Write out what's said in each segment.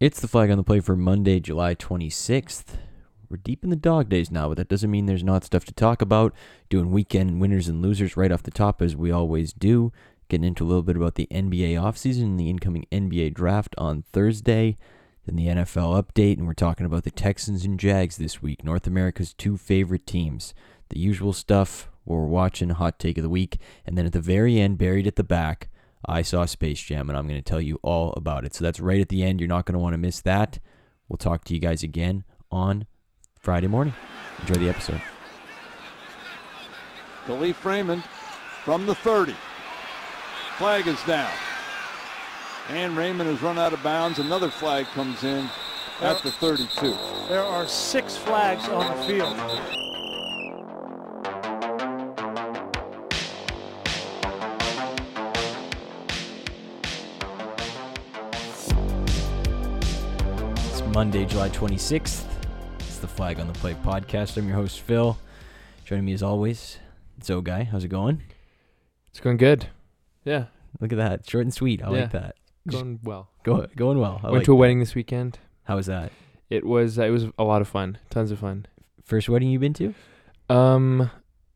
It's the flag on the play for Monday, July 26th. We're deep in the dog days now, but that doesn't mean there's not stuff to talk about. Doing weekend winners and losers right off the top, as we always do. Getting into a little bit about the NBA offseason and the incoming NBA draft on Thursday. Then the NFL update, and we're talking about the Texans and Jags this week, North America's two favorite teams. The usual stuff, we're watching, hot take of the week, and then at the very end, buried at the back, I saw Space Jam, and I'm going to tell you all about it. So that's right at the end. You're not going to want to miss that. We'll talk to you guys again on Friday morning. Enjoy the episode. Kalif Raymond from the 30. Flag is down. And Raymond has run out of bounds. Another flag comes in at the 32. There are six flags on the field. Monday, July 26th. It's the Flag on the Play podcast. I'm your host, Phil. Joining me as always, Zo Guy. How's it going? It's going good. Yeah, Look at that. Short and sweet. I Yeah. like that. going well. Go, going well. I Went like to a that. wedding this weekend. How was that? It was uh, it was a lot of fun. Tons of fun. First wedding you've been to? Um,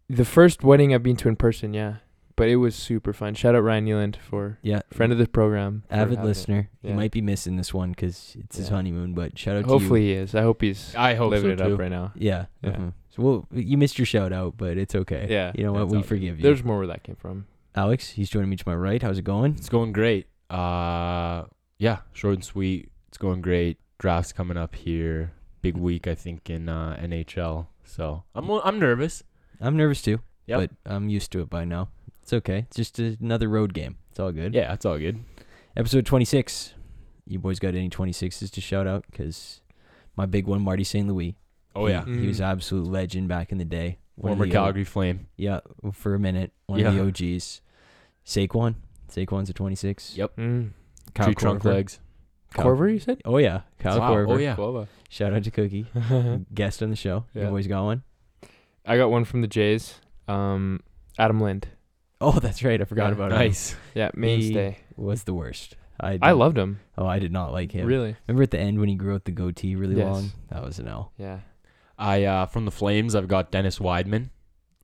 the first wedding I've been to in person. Yeah, but it was super fun. Shout out Ryan Nealand for Yeah. friend of the program. Avid having it. listener. He might be missing this one because it's his honeymoon, but shout out to Hopefully to he is. I hope he's I hope living so it too. up right now. you. Yeah. Yeah. mhm. So well, you missed your shout out, but it's okay. Yeah, You know what? We all good. forgive you. There's more where that came from. Alex, he's joining me to my right. How's it going? It's going great. Uh, yeah, short and sweet. It's going great. Drafts coming up here. Big week, I think, in uh, NHL. So I'm I'm nervous. I'm nervous too, Yep. but I'm used to it by now. It's okay. It's just another road game. It's all good. Yeah, it's all good. Episode 26. You boys got any 26s to shout out? Because my big one, Marty St. Louis. Oh he, yeah, He was Mm. absolute legend back in the day. One of former the O- Calgary Flame. yeah, for a minute. One of the Yeah. OGs. Saquon. Saquon's a 26. Yep. Mm. Kyle Tree trunk Korver. legs. Kyle- Korver, you said? Oh, yeah. Kyle Wow. Korver. Oh yeah. Guava. Shout out to Cookie. Guest on the show. You Yeah. boys got one? I got one from the Jays. Um, Adam Lind. Oh, that's right. I forgot Yeah. about him. Nice. Yeah, mainstay. Was the worst. I, I didn't- loved him. Oh, I did not like him. Really? Remember at the end when he grew out the goatee really Yes. long? That was an L. Yeah. I uh, from the Flames. I've got Dennis Wideman,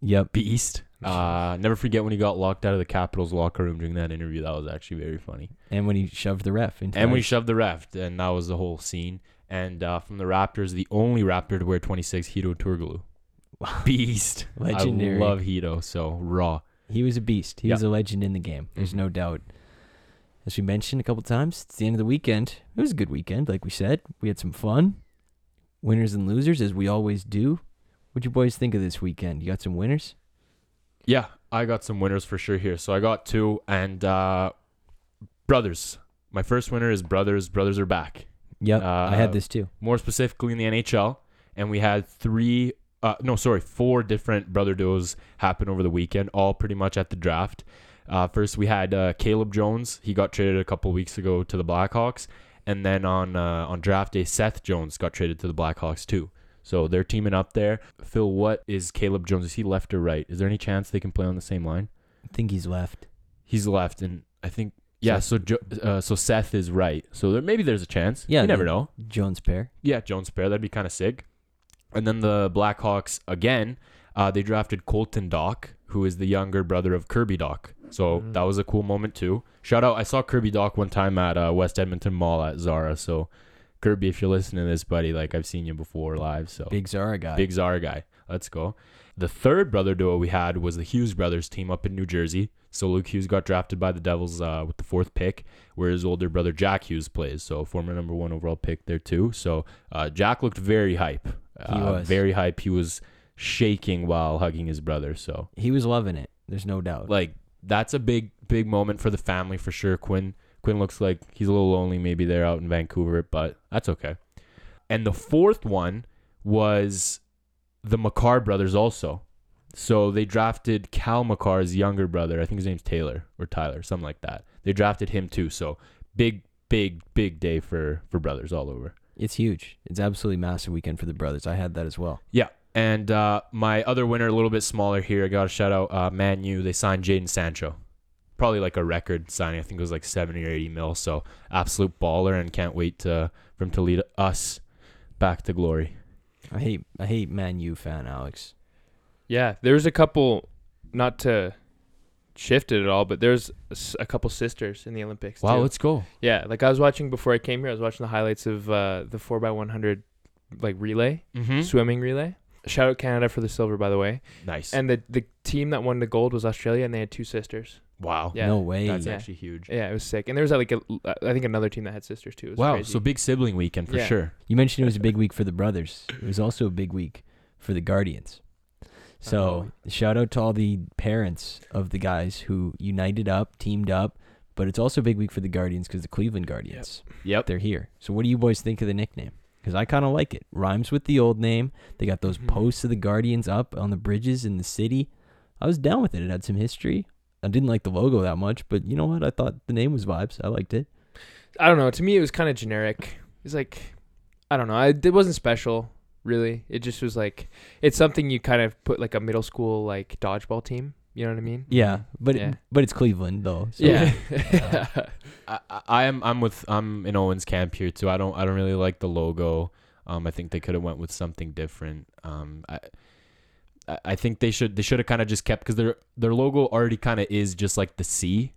Yep. beast. Uh, never forget when he got locked out of the Capitals locker room during that interview. That was actually very funny. And when he shoved the ref into And when he shoved the ref, and that was the whole scene. And uh, from the Raptors, the only Raptor to wear 26, Hedo Turkoglu. Beast. Legendary. I love Hedo, so raw. He was a beast. He Yeah. was a legend in the game. There's Mhm. no doubt. As we mentioned a couple times, it's the end of the weekend. It was a good weekend, like we said. We had some fun. Winners and losers, as we always do. What'd you boys think of this weekend? You got some winners? Yeah, I got some winners for sure here. So I got two, and uh, Brothers. My first winner is Brothers. Brothers are back. Yep. I had Uh, this too. More specifically in the NHL, and we had three. Uh, no, sorry, four different brother duos happen over the weekend, all pretty much at the draft. Uh, first, we had uh, Caleb Jones. He got traded a couple weeks ago to the Blackhawks, and then on uh, on draft day, Seth Jones got traded to the Blackhawks too. So they're teaming up there. Phil, what is Caleb Jones? Is he left or right? Is there any chance they can play on the same line? I think he's left. He's left, and I think yeah. So jo- uh, so Seth is right. So there, maybe there's a chance. Yeah, you never know. Jones pair. Yeah, Jones pair. That'd be kind of sick. And then the Blackhawks again. Uh, they drafted Colton Dach, who is the younger brother of Kirby Dach. So Mhm. that was a cool moment too. Shout out! I saw Kirby Dach one time at uh, West Edmonton Mall at Zara. So Kirby, if you're listening to this, buddy, like I've seen you before live. So Big Zara guy. Big Zara guy. Let's go. The third brother duo we had was the Hughes brothers team up in New Jersey. So Luke Hughes got drafted by the Devils uh, with the fourth pick, where his older brother Jack Hughes plays. So former number one overall pick there too. So uh, Jack looked very hype. Uh, He was. very hype. He was shaking while hugging his brother. So He was loving it. There's no doubt. like that's a big big moment for the family for sure. Quinn Quinn looks like he's a little lonely maybe there out in Vancouver, but that's okay. And the fourth one was the Makar brothers also. So they drafted Cale Makar's younger brother. I think his name's Taylor or Tyler, something like that. They drafted him too. So big, big, big day for for brothers all over. It's huge. It's absolutely massive weekend for the brothers. I had that as well. Yeah. And uh, my other winner, a little bit smaller here, I got to shout out uh, Man U. They signed Jadon Sancho. probably like a record signing. I think it was like 70 or 80 mil. So absolute baller, and can't wait to for him to lead us back to glory. I hate I hate Man U fan Alex. Yeah, there's a couple, not to shift it at all, but there's a couple sisters in the Olympics. Wow, too. let's go. yeah. Like I was watching before I came here, I was watching the highlights of uh, the four x one hundred like relay, Mm-hmm. swimming relay. Shout out Canada for the silver, by the way. Nice. And the the team that won the gold was Australia, and they had two sisters. wow, Yeah. No way. that's Yeah. actually huge. Yeah, it was sick. And there was uh, like a, I think another team that had sisters too. It was Wow, crazy. so big sibling weekend for Yeah. sure. You mentioned it was a big week for the brothers. It was also a big week for the Guardians. So shout out to all the parents of the guys who united up, teamed up. But it's also a big week for the Guardians because the Cleveland Guardians, Yep. they're here. So what do you boys think of the nickname? Because I kind of like it. Rhymes with the old name. They got those Mhm. posts of the Guardians up on the bridges in the city. I was down with it. It had some history. I didn't like the logo that much, but you know what? I thought the name was vibes. I liked it. I don't know. To me, it was kind of generic. It's like, I don't know. I, it wasn't special, really. It just was like, it's something you kind of put like a middle school like dodgeball team. You know what I mean? Yeah, but Yeah. but it's Cleveland though. So Yeah. I, I I am I'm with I'm in Owen's camp here too. I don't I don't really like the logo. Um, I think they could have went with something different. Um, I I- I think they should they should have kind of just kept because their their logo already kind of is just like the C.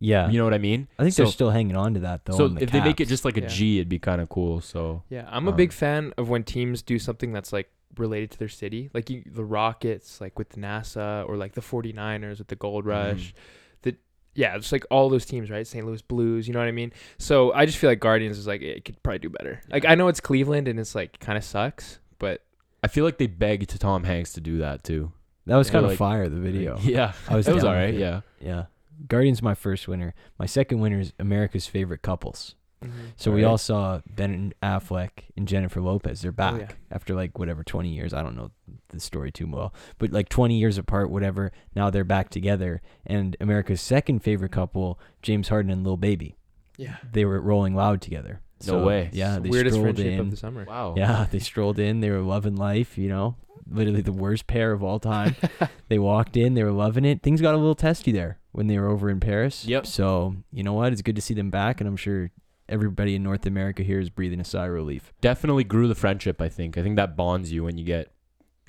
yeah. You know what I mean? I think so, they're still hanging on to that though. So the if they make it just like a Yeah. G, it'd be kind of cool. So yeah. I'm a Um, big fan of when teams do something that's like related to their city. Like you, the Rockets, like with NASA, or like the 49ers with the Gold Mm-hmm. Rush. The yeah, just like all those teams, right? St. Louis Blues, you know what I mean? So I just feel like Guardians is like it could probably do better. Like I know it's Cleveland and it's like kind of sucks, but I feel like they begged to Tom Hanks to do that too. that was kind of like- fire. The video. Yeah, I was it was down all right. with. Yeah. Yeah. Guardians my first winner. My second winner is America's favorite couples. Mm-hmm. So we Alright. all saw Ben Affleck and Jennifer Lopez. They're back Oh, yeah. after like whatever 20 years. I don't know the story too well, but like 20 years apart, whatever. Now they're back together. And America's second favorite couple, James Harden and Lil Baby. yeah. They were Rolling Loud together. No So, way. Yeah, they weirdest strolled friendship in. of the summer. Wow. Yeah, they strolled in. They were loving life, you know, literally the worst pair of all time. they walked in, they were loving it. Things got a little testy there when they were over in Paris. Yep. So, you know what? It's good to see them back, and I'm sure everybody in North America here is breathing a sigh of relief. Definitely grew the friendship. I think. I think that bonds you when you get,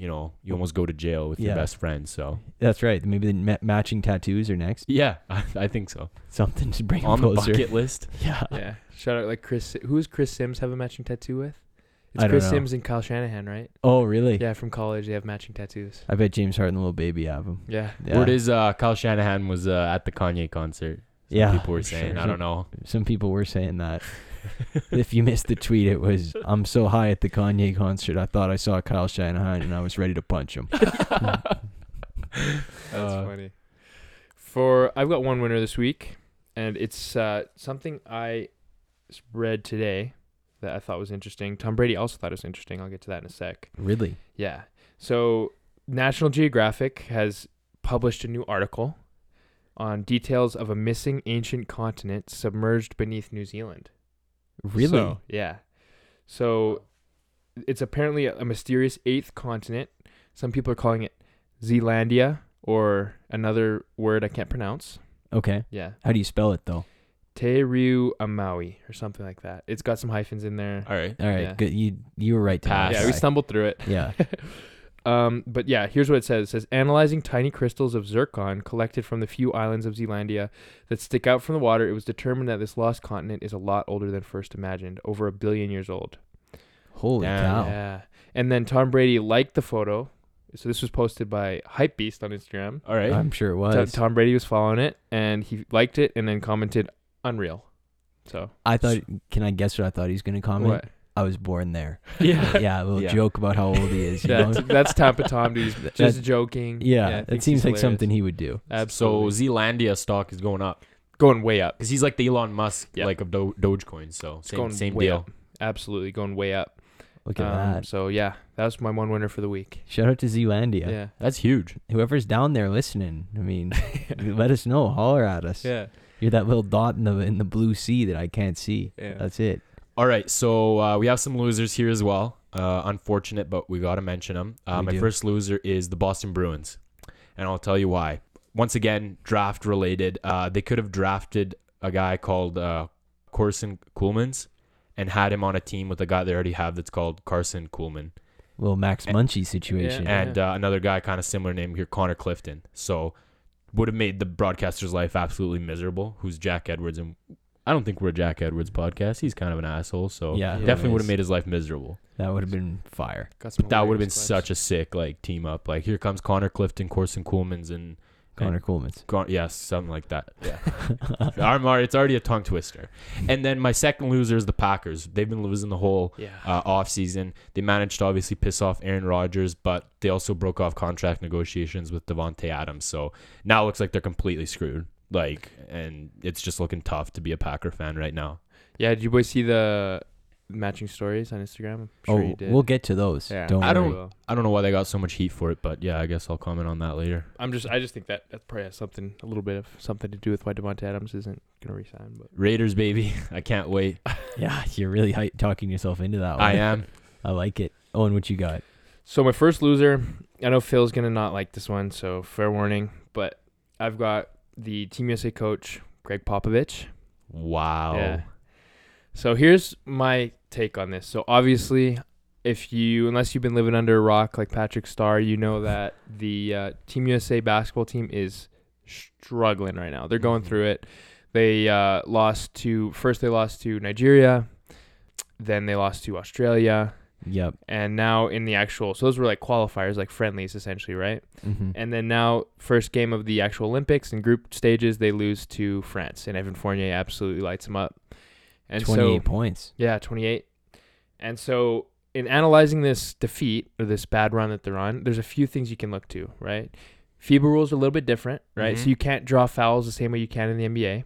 you know, you almost go to jail with your Yeah. best friend. So That's right. Maybe the ma- matching tattoos are next. yeah, I, I think so. Something to bring 'em On the closer. bucket list. Yeah. yeah. Shout out like Chris. Who does Chris Simms have a matching tattoo with? It's I don't Chris know. Simms and Kyle Shanahan, right? Oh, really? Yeah, from college. They have matching tattoos. I bet James Harden and the little baby have them. Yeah. Yeah. Word is uh, Kyle Shanahan was uh, at the Kanye concert. Some Yeah, people were saying. sure. I don't know. Some people were saying that. if you missed the tweet, it was I'm so high at the Kanye concert, I thought I saw Kyle Shanahan and I was ready to punch him. That's Uh, funny. For I've got one winner this week, and it's uh, something I read today that I thought was interesting. Tom Brady also thought it was interesting. I'll get to that in a sec. Really? Yeah. So National Geographic has published a new article on details of a missing ancient continent submerged beneath New Zealand. Really? So, yeah. So it's apparently a, a mysterious eighth continent. Some people are calling it Zealandia or another word I can't pronounce. okay. Yeah. How do you spell it though? Te Riu Amaui or something like that. It's got some hyphens in there. All right. All right, Yeah. good. You you were right to Pass. Yeah, we stumbled through it. Yeah. Um, but yeah, here's what it says. It says analyzing tiny crystals of zircon collected from the few islands of Zealandia that stick out from the water, it was determined that this lost continent is a lot older than first imagined, over a billion years old. Holy Damn. cow. Yeah. And then Tom Brady liked the photo. So this was posted by Hypebeast on Instagram. All right. I'm sure it To- was. Tom Brady was following it and he liked it and then commented unreal. So I thought. Can I guess what I thought he was gonna comment? what? I was born there. Yeah. yeah, a little Yeah. joke about how old he is. You That's, know? that's Tampa Tom, dude. He's That- just joking. Yeah, thinks it seems he's like something he would do. Absolutely. So Zealandia stock is going up going way up. because he's like the Elon Musk Yep. like of Do- Dogecoin. So It's same going same way deal. up. Absolutely going way up. Look at Um, that. So yeah, that was my one winner for the week. Shout out to Zealandia. Yeah. That's huge. Whoever's down there listening, I mean, let us know. Holler at us. Yeah. You're that little dot in the in the blue sea that I can't see. Yeah. That's it. All right, so uh, we have some losers here as well. Uh, unfortunate, but we got to mention them. Uh, my do. first loser is the Boston Bruins, and I'll tell you why. once again draft related. Uh, they could have drafted a guy called uh, Carson Coolmans and had him on a team with a guy they already have that's called Carson Coolman Little Max And- Munchie situation. Yeah. and uh, another guy kind of similar name here, Connor Clifton. So would have made the broadcaster's life absolutely miserable. Who's Jack Edwards and I don't think we're a Jack Edwards podcast. He's kind of an asshole, so Yeah, he definitely would have made his life miserable. that would have been fire. Got some That would have been hilarious clips. such a sick like team up. Like here comes Connor Clifton, Corson Coolmans, and Connor Coolman's. Con- yes, something like that. Yeah, I'm already, it's already a tongue twister. And then my second loser is the Packers. They've been losing the whole Yeah. uh, off season. They managed to obviously piss off Aaron Rodgers, but they also broke off contract negotiations with Davante Adams. So now it looks like they're completely screwed. Like, and it's just looking tough to be a Packer fan right now. Yeah, did you boys see the matching stories on Instagram? I'm sure oh, you did. we'll get to those. yeah, Don't I worry. don't- I don't know why they got so much heat for it, but yeah, I guess I'll comment on that later. I'm just. I just think that that probably has something, a little bit of something to do with why Davante Adams isn't gonna resign. But Raiders, baby. I can't wait. Yeah, you're really hy- talking yourself into that one. I am. I like it. Owen, what you got? so my first loser. I know Phil's gonna not like this one, so fair warning. But I've got the Team USA coach Gregg Popovich. Wow. Yeah. So here's my take on this. So obviously, if you unless you've been living under a rock like Patrick Star, you know that the uh, Team USA basketball team is struggling right now. They're going Mhm. through it. They uh, lost to first they lost to Nigeria, then they lost to Australia, Yep. and now in the actual so those were like qualifiers, like friendlies essentially, right? Mm-hmm. And then now, first game of the actual Olympics and group stages, they lose to France, and Evan Fournier absolutely lights them up. And 28 so, points. yeah, 28. And so, in analyzing this defeat or this bad run that they're on, there's a few things you can look to, right? FIBA rules are a little bit different, right? Mhm. So you can't draw fouls the same way you can in the NBA.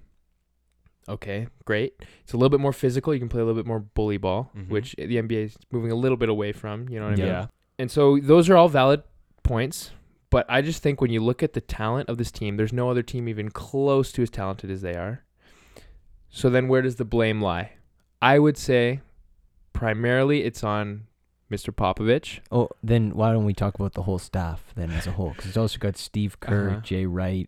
Okay, great. It's a little bit more physical. You can play a little bit more bully ball, Mhm. which the NBA is moving a little bit away from. You know what I mean? Yeah. And so those are all valid points. But I just think when you look at the talent of this team, there's no other team even close to as talented as they are. So then where does the blame lie? I would say primarily it's on Mr. Popovich. Oh, then why don't we talk about the whole staff then as a whole? Because it's also got Steve Kerr, Uh-huh. Jay Wright,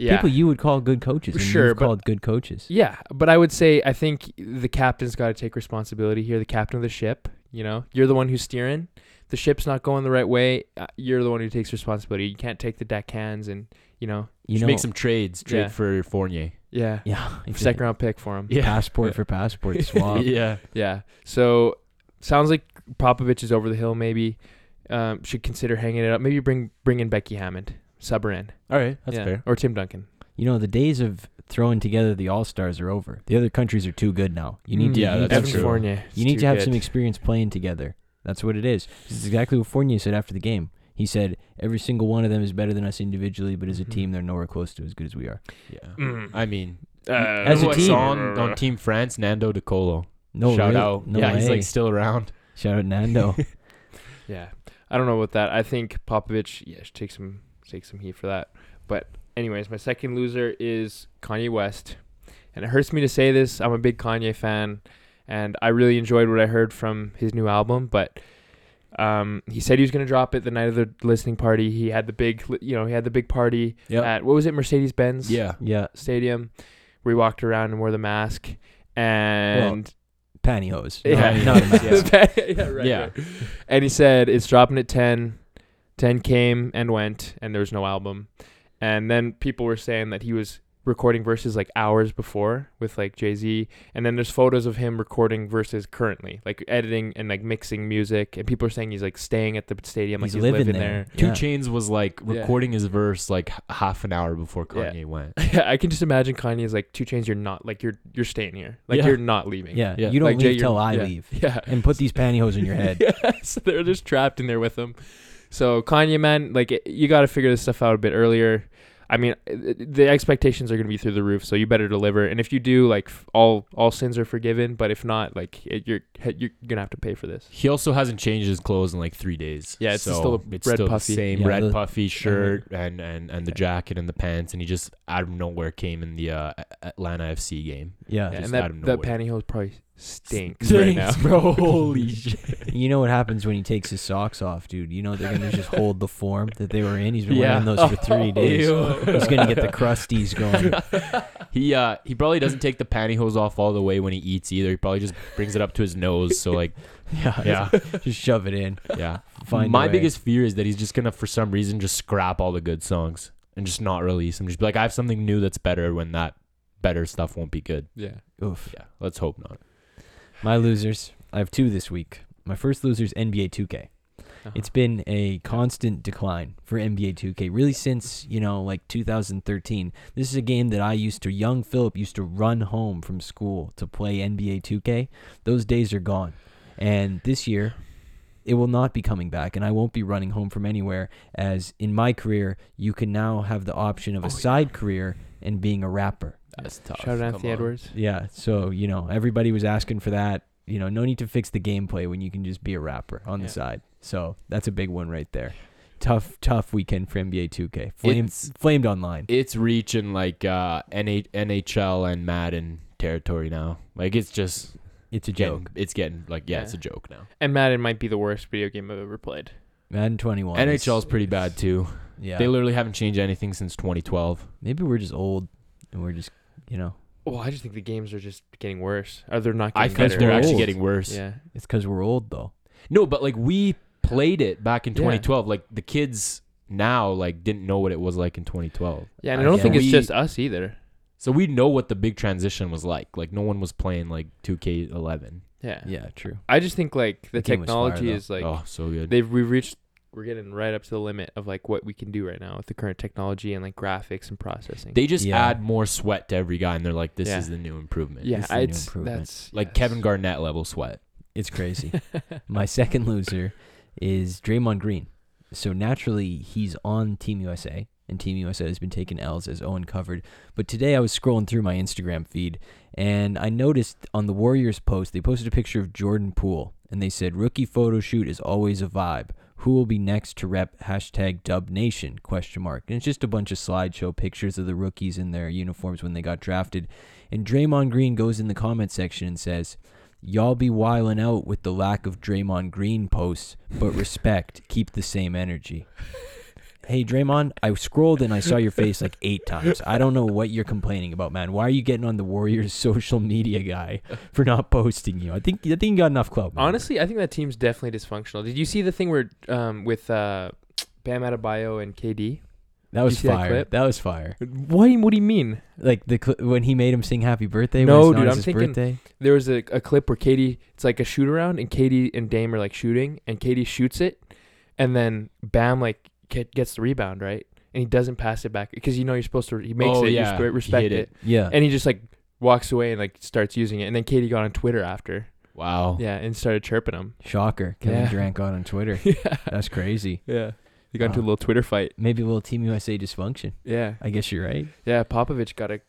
Yeah. people you would call good coaches. And Sure, you've but- called good coaches. yeah, but I would say I think the captain's got to take responsibility here. The captain of the ship, you know, you're the one who's steering. The ship's not going the right way. Uh, you're the one who takes responsibility. You can't take the deckhands and you know, You Should know, make some trades. Trade Yeah. for Fournier. yeah, yeah, it's second round pick for him. Yeah. passport for passport swap. yeah. Yeah. So sounds like Popovich is over the hill. Maybe um, should consider hanging it up. Maybe bring bring in Becky Hammon, sub her in. All right. That's Yeah. fair. Or Tim Duncan. You know, the days of throwing together the all stars are over. The other countries are too good now. You need Mm, to, Yeah, you need that's to Evan have true. some- Fournier. You is need to have good. some experience playing together. That's what it is. This is exactly what Fournier said after the game. He said every single one of them is better than us individually, but as a Mhm. team, they're nowhere close to as good as we are. Yeah. Mm. I mean, Uh, As a who I team- on, on Team France, Nando De Colo. No, Shout really? out. No yeah, he's like still around. Shout out Nando. Yeah, I don't know about that. I think Popovich, yeah, should take some take some heat for that. But anyways, my second loser is Kanye West, and it hurts me to say this. I'm a big Kanye fan, and I really enjoyed what I heard from his new album. But um, he said he was gonna drop it the night of the listening party. He had the big, you know, he had the big party Yep. at what was it, Mercedes Benz Yeah. yeah, Stadium, where he walked around and wore the mask. And pantyhose. yeah, No, not a mask. yeah, right, Yeah. right. And he said it's dropping at 10. 10 came and went, and there was no album. And then people were saying that he was recording verses like hours before with like Jay Z. And then there's photos of him recording verses currently, like editing and like mixing music. And people are saying he's like staying at the stadium, He's like he's living living, there. there. Two Yeah. Chains was like Yeah. recording his verse like half an hour before Yeah. Kanye went. Yeah, I can just imagine Kanye is like 2 Chainz. You're not like you're you're staying here. Like Yeah. you're not leaving. Yeah, Yeah. you don't Like, Jay, leave till I yeah. leave. Yeah. And put these pantyhose in your head. yeah, so they're just trapped in there with him. So Kanye, man, like you got to figure this stuff out a bit earlier. I mean, the expectations are going to be through the roof, so you better deliver. And if you do, like all all sins are forgiven. But if not, like it, you're you're gonna have to pay for this. He also hasn't changed his clothes in like three days. Yeah, it's so still a it's red still puffy. the same Yeah, red the- puffy shirt and, and, and the jacket and the pants, and he just out of nowhere came in the uh, Atlanta FC game. Yeah. Yeah, and that of that pantyhose probably stinks right now. bro. Holy shit. You know what happens when he takes his socks off, dude? You know they're gonna just hold the form that they were in. He's been Yeah. wearing those for three days. Ew. He's gonna get the crusties going. He uh he probably doesn't take the pantyhose off all the way when he eats either. He probably just brings it up to his nose. So like Yeah, yeah, Just shove it in. yeah. Find a My way. biggest fear is that he's just gonna for some reason just scrap all the good songs and just not release them. Just be like, I have something new that's better when that better stuff won't be good. Yeah. Oof. Yeah, let's hope not. My losers. I have two this week. My first loser is NBA 2K. Uh-huh. It's been a constant decline for NBA 2K, really since, you know, like 2013. This is a game that I used to, young Philip used to run home from school to play NBA 2K. Those days are gone. And this year, it will not be coming back, and I won't be running home from anywhere. As in my career, you can now have the option of a Oh, yeah. side career and being a rapper. That's tough. Shout out Come Anthony on. Edwards. Yeah, so you know everybody was asking for that. You know, no need to fix the gameplay when you can just be a rapper on Yeah. the side. So that's a big one right there. Tough, tough weekend for NBA 2K. Flamed, It's- flamed online. It's reaching like uh NH- NHL and Madden territory now. Like it's just It's a getting, joke. it's getting like yeah, Yeah. it's a joke now. And Madden might be the worst video game I've ever played. Madden 21. NHL's pretty bad too. Yeah. They literally haven't changed anything since 2012. Maybe we're just old, and we're just, you know, Well, I just think the games are just getting worse. Or they're not I think better. they're We're actually old. getting worse. Yeah. it's because we're old though. No, but like we played it back in Yeah. 2012. Like the kids now like didn't know what it was like in 2012. Yeah, and I I don't get think it. it's We- just us either. So we know what the big transition was like. Like no one was playing like 2K11. Yeah. Yeah, true. I just think like the, The game was fire, technology though. is like oh, so good. they've we've reached we're getting right up to the limit of like what we can do right now with the current technology and like graphics and processing. They just Yeah. add more sweat to every guy, and they're like, "This Yeah. is the new improvement." yeah, it's the new it's improvement. that's like yes. Kevin Garnett level sweat. It's crazy. My second loser is Draymond Green. So naturally, he's on Team USA, and Team USA has been taking L's as Owen covered. But today I was scrolling through my Instagram feed, and I noticed on the Warriors post, they posted a picture of Jordan Poole, and they said, rookie photo shoot is always a vibe. Who will be next to rep hashtag Dub Nation? Question mark. And it's just a bunch of slideshow pictures of the rookies in their uniforms when they got drafted. And Draymond Green goes in the comment section and says, Y'all be wiling out with the lack of Draymond Green posts, but respect, keep the same energy. Hey Draymond, I scrolled and I saw your face like eight times. I don't know what you're complaining about, man. Why are you getting on the Warriors social media guy for not posting you? I think I think you got enough clout. man. Honestly, I think that team's definitely dysfunctional. Did you see the thing where um with uh Bam Adebayo and KD? that was see that fire. That was fire. What do you, what do you mean? Like the cl- when he made him sing Happy Birthday. No, dude, his I'm thinking- birthday. There was a, a clip where KD, it's like a shoot around, and KD and Dame are like shooting, and KD shoots it, and then Bam like gets the rebound right, and he doesn't pass it back because you know you're supposed to. He makes Oh, it, yeah, you respect it. it. Yeah. and he just like walks away and like starts using it, and then KD got on Twitter after, Wow. yeah, and started chirping him. Shocker. Kevin Yeah. Durant got on Twitter. yeah, That's crazy. yeah. They got into a little Twitter fight. Maybe a little Team USA dysfunction. Yeah, I guess you're right. yeah. Popovich got to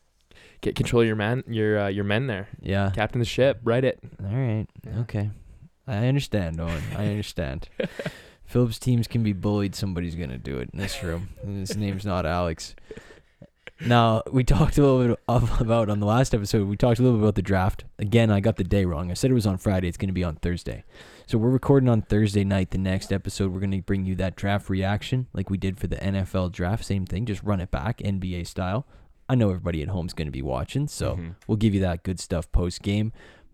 get control of your man, your uh, your men there. Yeah. Captain the ship, write it. All right. Yeah. Okay. I understand, Owen. I understand. Phillips teams can be bullied. Somebody's gonna do it in this room. His name's not Alex. Now we talked a little bit of, about on the last episode. We talked a little bit about the draft. Again, I got the day wrong. I said it was on Friday. It's gonna be on Thursday. So we're recording on Thursday night. The next episode, we're gonna bring you that draft reaction, like we did for the NFL draft. Same thing. Just run it back, NBA style. I know everybody at home's gonna be watching, so Mhm. we'll give you that good stuff post game.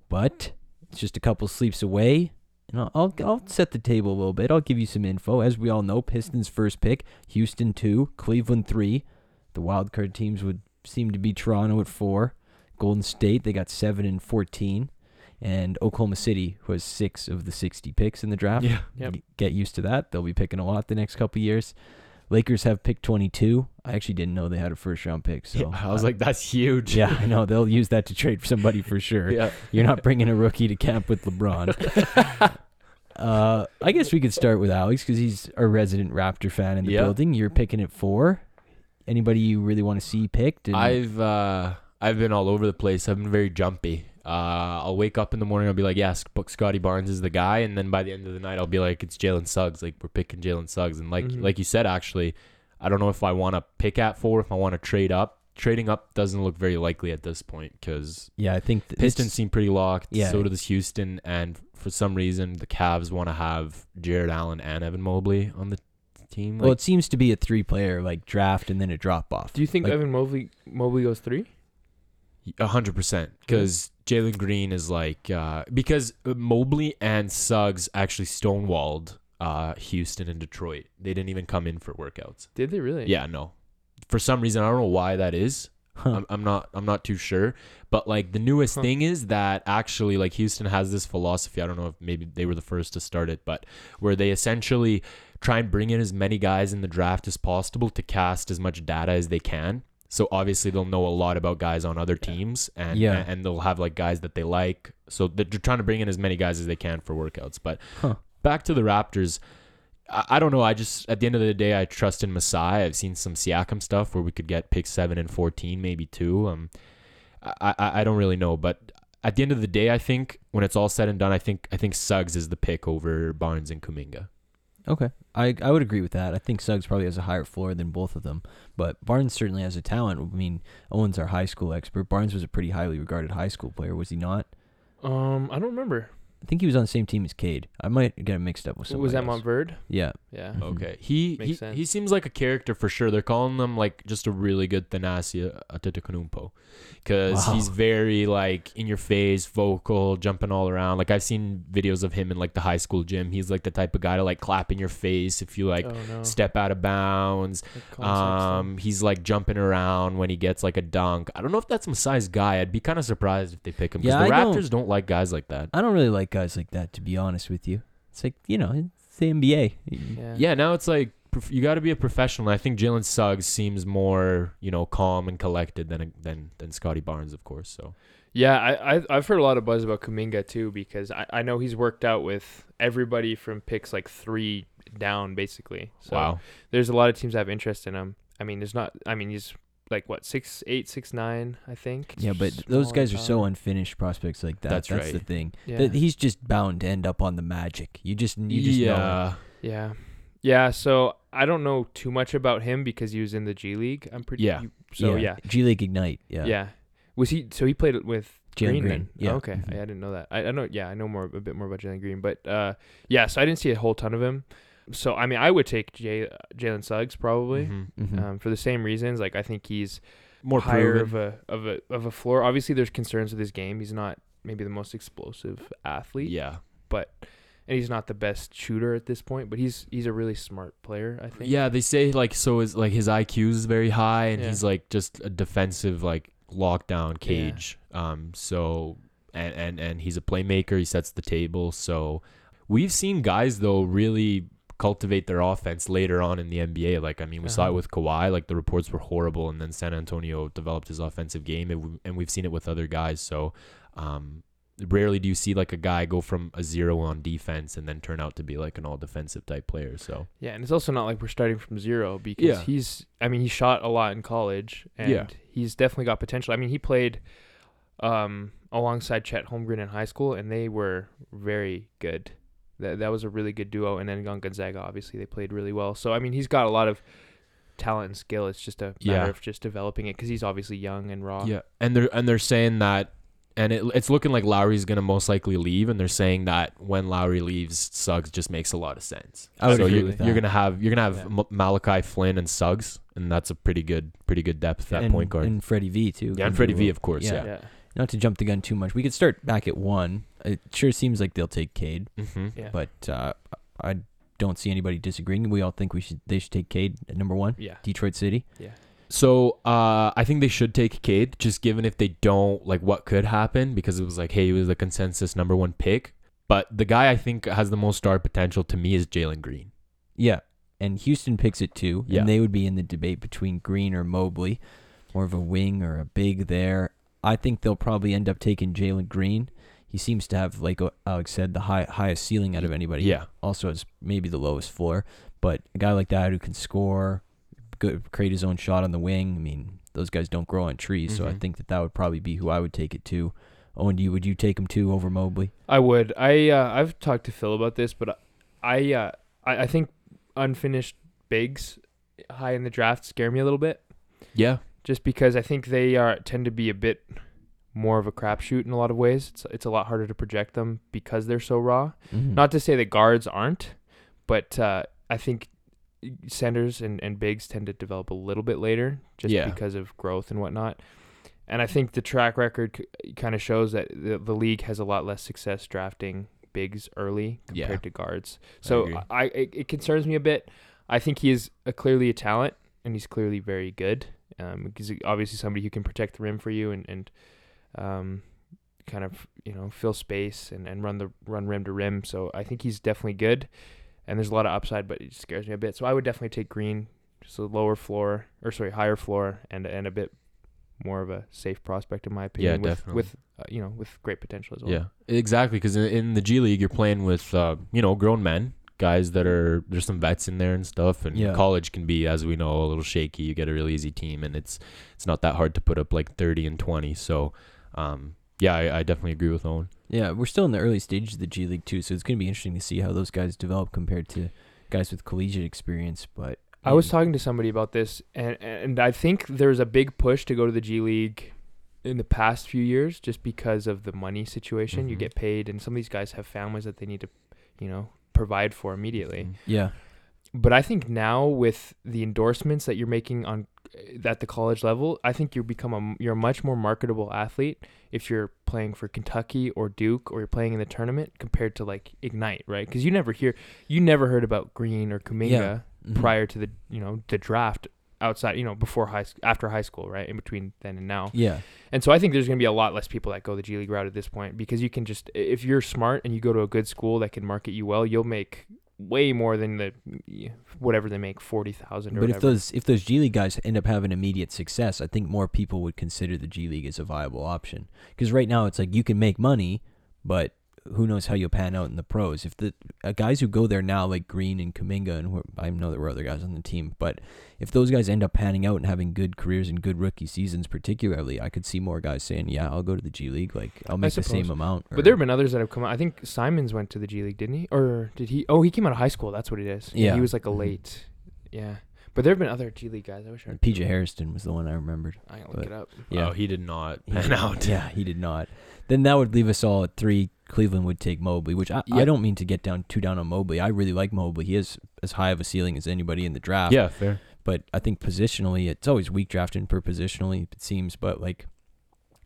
But it's just a couple sleeps away. And I'll, I'll I'll set the table a little bit. I'll give you some info. As we all know, Pistons first pick, Houston two, Cleveland three. The wild card teams would seem to be Toronto at four, Golden State they got seven and fourteen, and Oklahoma City who has six of the sixty picks in the draft. Yeah. Yep. Get used to that. They'll be picking a lot the next couple years. Lakers have pick twenty two. I actually didn't know they had a first round pick. So I was uh, like, that's huge. yeah, I know they'll use that to trade for somebody for sure. yeah. You're not bringing a rookie to camp with LeBron. uh, I guess we could start with Alex because he's a resident Raptor fan in the Yeah. building. You're picking at four. Anybody you really want to see picked? And I've uh, I've been all over the place. I've been very jumpy. Uh, I'll wake up in the morning. I'll be like, "Yes, book Scottie Barnes is the guy," and then by the end of the night, I'll be like, "It's Jalen Suggs." Like we're picking Jalen Suggs, and like Mhm. like you said, actually, I don't know if I want to pick at four, if I want to trade up trading up doesn't look very likely at this point because Yeah, I think th- Pistons seem pretty locked. Yeah. So does Houston, and for some reason the Cavs want to have Jarrett Allen and Evan Mobley on the team. Well, it seems to be a three-player like draft and then a drop-off. Do you think Like- Evan Mobley Mobley goes three? A hundred percent, because Jalen Green is like uh, because Mobley and Suggs actually stonewalled uh, Houston and Detroit. They didn't even come in for workouts. Did they really? Yeah, no. For some reason, I don't know why that is. Huh. I'm, I'm not. I'm not too sure. But like the newest Huh. thing is that actually, like Houston has this philosophy. I don't know if maybe they were the first to start it, but where they essentially try and bring in as many guys in the draft as possible to cast as much data as they can. So obviously they'll know a lot about guys on other teams, and Yeah. and they'll have like guys that they like. So they're trying to bring in as many guys as they can for workouts. But Huh. back to the Raptors. I, don't know. I just at the end of the day, I trust in Masai. I've seen some Siakam stuff where we could get pick seven and fourteen, maybe two. Um, I, I I don't really know, but at the end of the day, I think when it's all said and done, I think I think Suggs is the pick over Barnes and Kuminga. Okay, I I would agree with that. I think Suggs probably has a higher floor than both of them, but Barnes certainly has a talent. I mean, Owen's our high school expert. Barnes was a pretty highly regarded high school player, was he not? Um, I don't remember. I think he was on the same team as Cade. I might get him mixed up with somebody was that else. Montverde? Yeah. Yeah. Mhm. Okay, he Makes he, sense. he seems like a character for sure. They're calling him like just a really good Thanasis Antetokounmpo because Wow. he's very like in your face, vocal, jumping all around. Like I've seen videos of him in like the high school gym. He's like the type of guy to like clap in your face if you like oh no. step out of bounds. Like concepts, Um, he's like jumping around when he gets like a dunk. I don't know if that's Masai's guy. I'd be kind of surprised if they pick him because Yeah, the I don't- Raptors don't like guys like that. I don't really like guys like that, to be honest with you. It's like you know, it's the NBA. Yeah. Yeah, now it's like you got to be a professional. I think Jalen Suggs seems more, you know, calm and collected than than than Scottie Barnes, of course. So Yeah, I, I I've heard a lot of buzz about Kuminga too because I, I know he's worked out with everybody from picks like three down basically. So wow, there's a lot of teams that have interest in him. I mean, there's not. I mean, he's like what six eight six nine I think. Yeah, but those guys are so unfinished prospects like that. That's That's, the thing. Yeah. That he's just bound to end up on the Magic. You just you just know. yeah, Yeah. Yeah, so I don't know too much about him because he was in the G League. I'm pretty Yeah. you- So yeah. G League Ignite. Yeah. Yeah. Was he so he played it with Jalen Green, Green, yeah. Oh, okay. Mhm. I, I didn't know that. I, I know yeah, I know more a bit more about Jalen Green, but uh yeah, so I didn't see a whole ton of him. So I mean, I would take Jay, Jalen Suggs probably. Mhm. Mhm. Um, for the same reasons, like I think he's more higher proven. of a of a of a floor. Obviously, there's concerns with his game. He's not maybe the most explosive athlete, Yeah, but and he's not the best shooter at this point. But he's he's a really smart player. I think. yeah. They say like so is like his IQ is very high, and Yeah. he's like just a defensive like lockdown cage. Um, so and and and he's a playmaker. He sets the table. So we've seen guys though really cultivate their offense later on in the NBA. Like I mean, we saw it Uh-huh. with Kawhi. Like the reports were horrible, and then San Antonio developed his offensive game, and, we, and we've seen it with other guys. So. Um, Rarely do you see like a guy go from a zero on defense and then turn out to be like an all defensive type player. So Yeah, and it's also not like we're starting from zero because Yeah. he's. I mean, he shot a lot in college, and Yeah. he's definitely got potential. I mean, he played um, alongside Chet Holmgren in high school, and they were very good. That that was a really good duo. And then on Gonzaga, obviously, they played really well. So I mean, he's got a lot of talent and skill. It's just a matter Yeah. of just developing it because he's obviously young and raw. Yeah, and they're and they're saying that, and it, it's looking like Lowry's gonna most likely leave, and they're saying that when Lowry leaves, Suggs just makes a lot of sense. I would so agree you're, with you're gonna have you're gonna have Yeah. M- Malachi Flynn and Suggs, and that's a pretty good pretty good depth at and, point guard. And Freddie V too. yeah, and Freddie V, of course. Yeah. Yeah. yeah, Not to jump the gun too much, we could start back at one. It sure seems like they'll take Cade, hmm yeah, but uh, I don't see anybody disagreeing. We all think we should they should take Cade at number one. yeah, Detroit City. yeah. So uh, I think they should take Cade, just given if they don't, like what could happen, because it was like, hey, he was the consensus number one pick. But the guy I think has the most star potential to me is Jalen Green. Yeah, and Houston picks it too, Yeah. and they would be in the debate between Green or Mobley, more of a wing or a big there. I think they'll probably end up taking Jalen Green. He seems to have, like Alex said, the high, highest ceiling out of anybody. Yeah. Also has maybe the lowest floor, but a guy like that who can score, good, create his own shot on the wing. I mean, those guys don't grow on trees, so I Mhm. think that that would probably be who I would take it to. Owen, do you would you take him too over Mobley? I would. I uh, I've talked to Phil about this, but I uh, I, I think unfinished bigs high in the draft scare me a little bit. Yeah. just because I think they are tend to be a bit more of a crapshoot in a lot of ways. It's it's a lot harder to project them because they're so raw. Mhm. Not to say that guards aren't, but uh, I think centers and, and bigs tend to develop a little bit later just Yeah. because of growth and whatnot. And I think the track record kind of shows that the, the league has a lot less success drafting bigs early Yeah. compared to guards. So agree. I, it, it concerns me a bit. I think he is a, clearly a talent and he's clearly very good. Um, he's obviously somebody who can protect the rim for you and and um, kind of you know fill space and, and run the run rim to rim. So I think he's definitely good, and there's a lot of upside, but it scares me a bit. So I would definitely take Green, just a lower floor or sorry higher floor and and a bit more of a safe prospect in my opinion. with, definitely. With uh, you know with great potential as well. Yeah, exactly. Because in, in the G League, you're playing with uh, you know grown men, guys that are there's some vets in there and stuff. And Yeah. college can be, as we know, a little shaky. You get a real easy team, and it's it's not that hard to put up like 30 and 20. So, um, yeah, I, I definitely agree with Owen. Yeah, we're still in the early stages of the G League too, so it's going to be interesting to see how those guys develop compared to guys with collegiate experience. But I was yeah, talking to somebody about this, and and I think there's a big push to go to the G League in the past few years, just because of the money situation. You Mhm. get paid, and some of these guys have families that they need to, you know, provide for immediately. Yeah, But I think now with the endorsements that you're making on at the college level, I think you become a you're a much more marketable athlete if you're playing for Kentucky or Duke or you're playing in the tournament compared to like Ignite, right? Because you never hear you never heard about Green or Kuminga Mhm. prior to the you know the draft outside you know before high after high school right in between then and now Yeah, and so i think there's going to be a lot less people that go the g league route at this point because you can just if you're smart and you go to a good school that can market you well you'll make way more than the whatever they make 40,000 or but if those if those G League guys end up having immediate success, I think more people would consider the G League as a viable option. Because right now it's like you can make money, but who knows how you'll pan out in the pros? If the uh, guys who go there now, like Green and Kuminga, and who, I know there were other guys on the team, but if those guys end up panning out and having good careers and good rookie seasons, particularly, I could see more guys saying, "Yeah, I'll go to the G League. Like I'll make the same suppose. amount." but there have been others that have come out i think simons went to the g league didn't he or did he oh he came out of high school that's what it is Yeah. he was like a Mhm. late yeah but there have been other g league guys i wish i PJ Hairston was the one I remembered. i can but- look it up Yeah, Oh, he did not pan out. Yeah, he did not. Then that would leave us all at three. Cleveland would take Mobley, which I, I don't mean to get down too down on Mobley. I really like Mobley. He has as high of a ceiling as anybody in the draft. Yeah, fair. But I think positionally, it's always weak drafting per positionally, it seems. But like,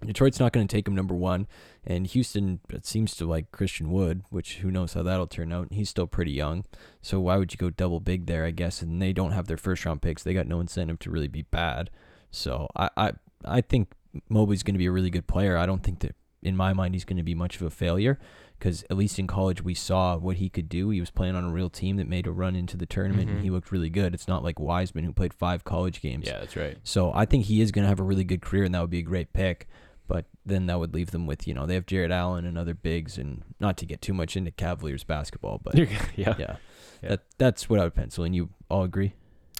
Detroit's not going to take him number one, and Houston it seems to like Christian Wood, which who knows how that'll turn out. He's still pretty young, so why would you go double big there? I guess, and they don't have their first round picks. They got no incentive to really be bad. So I I, I think Mobley's going to be a really good player. I don't think that in my mind he's going to be much of a failure because at least in college we saw what he could do. He was playing on a real team that made a run into the tournament, Mhm. and he looked really good. It's not like Wiseman who played five college games. Yeah, that's right. So I think he is going to have a really good career, and that would be a great pick. But then that would leave them with, you know, they have Jarrett Allen and other bigs, and not to get too much into Cavaliers basketball, but yeah. yeah, Yeah. that that's what I would pencil. And you all agree?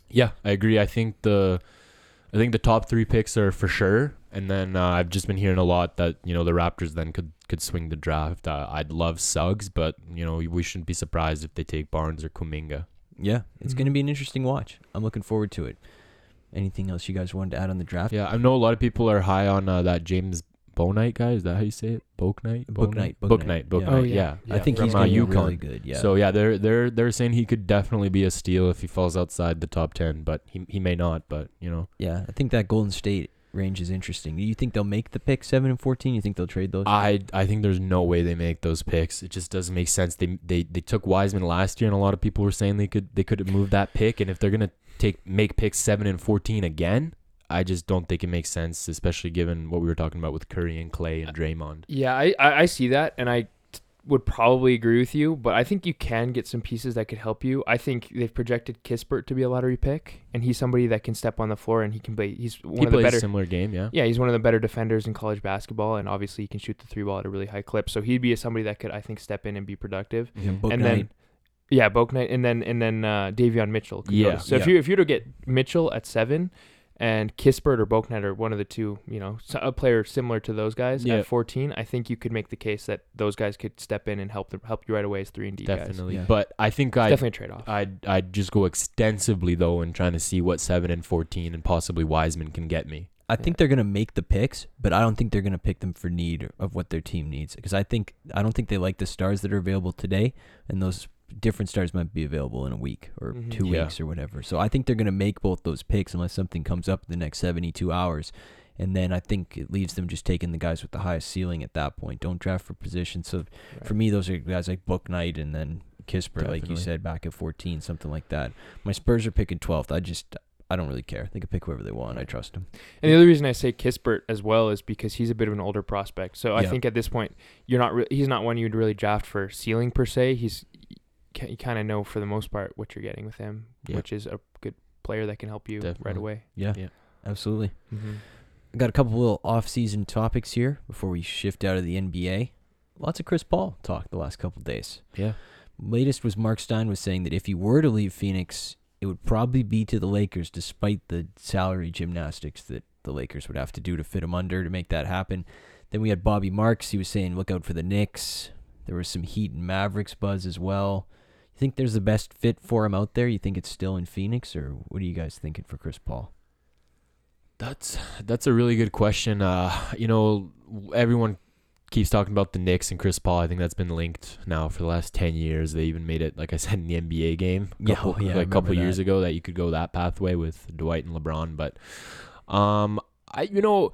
Yeah, I agree. I think the I think the top three picks are for sure, and then uh, I've just been hearing a lot that you know the Raptors then could could swing the draft. Uh, I'd love Suggs, but you know we shouldn't be surprised if they take Barnes or Kuminga. Yeah, it's Mhm. going to be an interesting watch. I'm looking forward to it. Anything else you guys wanted to add on the draft? Yeah, I know a lot of people are high on uh, that James Bonite guy. Is that how you say it? Boaknight. Bouknight, Booknight. Bouknight, Booknight. yeah. Oh, yeah. yeah. I think from, he's uh, going to be UConn. really good. Yeah. So yeah, they're they're they're saying he could definitely be a steal if he falls outside the top ten, but he he may not. But you know, yeah, I think that Golden State range is interesting. Do you think they'll make the pick seven and fourteen? You think they'll trade those? I I think there's no way they make those picks. It just doesn't make sense. They they they took Wiseman last year, and a lot of people were saying they could they could have moved that pick. And if they're gonna take make picks seven and fourteen again, I just don't think it makes sense, especially given what we were talking about with Curry and Clay and uh, Draymond. Yeah, I, I, I see that, and I would probably agree with you, but I think you can get some pieces that could help you. I think they've projected Kispert to be a lottery pick, and he's somebody that can step on the floor and he can play. He's one he of the better. similar game, yeah. yeah, he's one of the better defenders in college basketball, and obviously he can shoot the three ball at a really high clip. So he'd be somebody that could, I think, step in and be productive. And and Knight. then, yeah, Bouknight, and then and then uh, Davion Mitchell. could Yeah, So yeah. if you if you were to get Mitchell at seven, and Kispert or Bouknight or one of the two, you know, s- a player similar to those guys Yeah. at 14, I think you could make the case that those guys could step in and help them, help you right away as three and D guys. Definitely. Yeah. But I think I definitely a trade off. I'd I'd just go extensively though in trying to see what seven and fourteen and possibly Wiseman can get me. I think they're gonna make the picks, but I don't think they're gonna pick them for need of what their team needs. Because I think I don't think they like the stars that are available today, and those different stars might be available in a week or Mhm. two Yeah. weeks or whatever. So I think they're gonna make both those picks unless something comes up in the next seventy-two hours. And then I think it leaves them just taking the guys with the highest ceiling at that point. Don't draft for position. So for me, those are guys like Bouknight and then Kispert, like you said, back at 14, something like that. My Spurs are picking 12th. I just, I don't really care. They can pick whoever they want. I trust them. And the other reason I say Kispert as well is because he's a bit of an older prospect. So I Yeah. think at this point, you're not. Re- he's not one you'd really draft for ceiling per se. He's you kind of know for the most part what you're getting with him, Yeah. which is a good player that can help you right away. Yeah, Yeah. absolutely. Mm-hmm. I got a couple little off-season topics here before we shift out of the NBA. Lots of Chris Paul talk the last couple days. Yeah. Latest was Marc Stein was saying that if he were to leave Phoenix, it would probably be to the Lakers, despite the salary gymnastics that the Lakers would have to do to fit him under to make that happen. Then we had Bobby Marks. He was saying, look out for the Knicks. There was some Heat and Mavericks buzz as well. Think there's the best fit for him out there? You think it's still in Phoenix, or what are you guys thinking for Chris Paul? That's that's a really good question. Uh, you know, everyone keeps talking about the Knicks and Chris Paul. I think that's been linked now for the last ten years. They even made it, like I said, in the NBA game. a Yeah, couple, oh, yeah, like a couple years ago that you could go that pathway with Dwight and LeBron. But, um, I you know,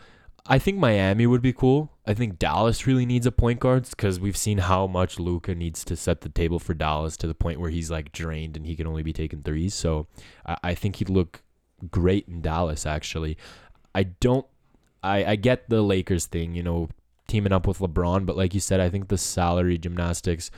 I think Miami would be cool. I think Dallas really needs a point guard because we've seen how much Luka needs to set the table for Dallas to the point where he's like drained and he can only be taking threes. So I, I think he'd look great in Dallas actually. I don't I, I get the Lakers thing, you know, teaming up with LeBron, but like you said, I think the salary gymnastics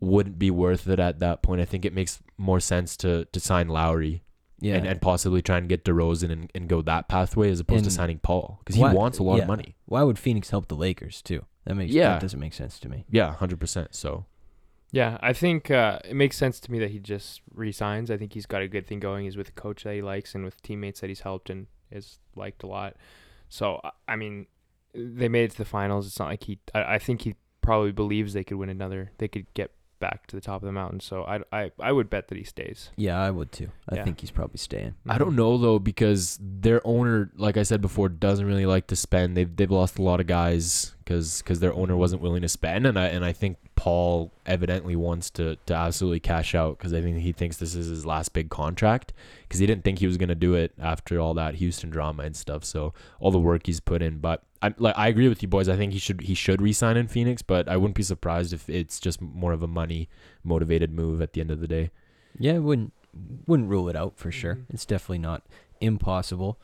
wouldn't be worth it at that point. I think it makes more sense to to sign Lowry Yeah, and, and possibly try and get DeRozan and, and go that pathway as opposed to signing Paul because he why- wants a lot yeah. of money. Why would Phoenix help the Lakers too? That makes Yeah. that doesn't make sense to me. Yeah, hundred percent. So Yeah, I think uh, it makes sense to me that he just resigns. I think he's got a good thing going. He's with a coach that he likes and with teammates that he's helped and is liked a lot. So I- I mean, they made it to the finals. It's not like he. I, I think he probably believes they could win another. They could get back to the top of the mountain. So I I, I would bet that he stays. Yeah, I would too. I Yeah. think he's probably staying. I don't know though because their owner, like I said before, doesn't really like to spend. They've they've lost a lot of guys because their owner wasn't willing to spend, and I and I think Paul evidently wants to to absolutely cash out because I think he thinks this is his last big contract because he didn't think he was gonna do it after all that Houston drama and stuff. So all the work he's put in, but I like I agree with you boys. I think he should he should resign in Phoenix, but I wouldn't be surprised if it's just more of a money motivated move at the end of the day. Yeah, I wouldn't wouldn't rule it out for sure. Mhm. It's definitely not impossible.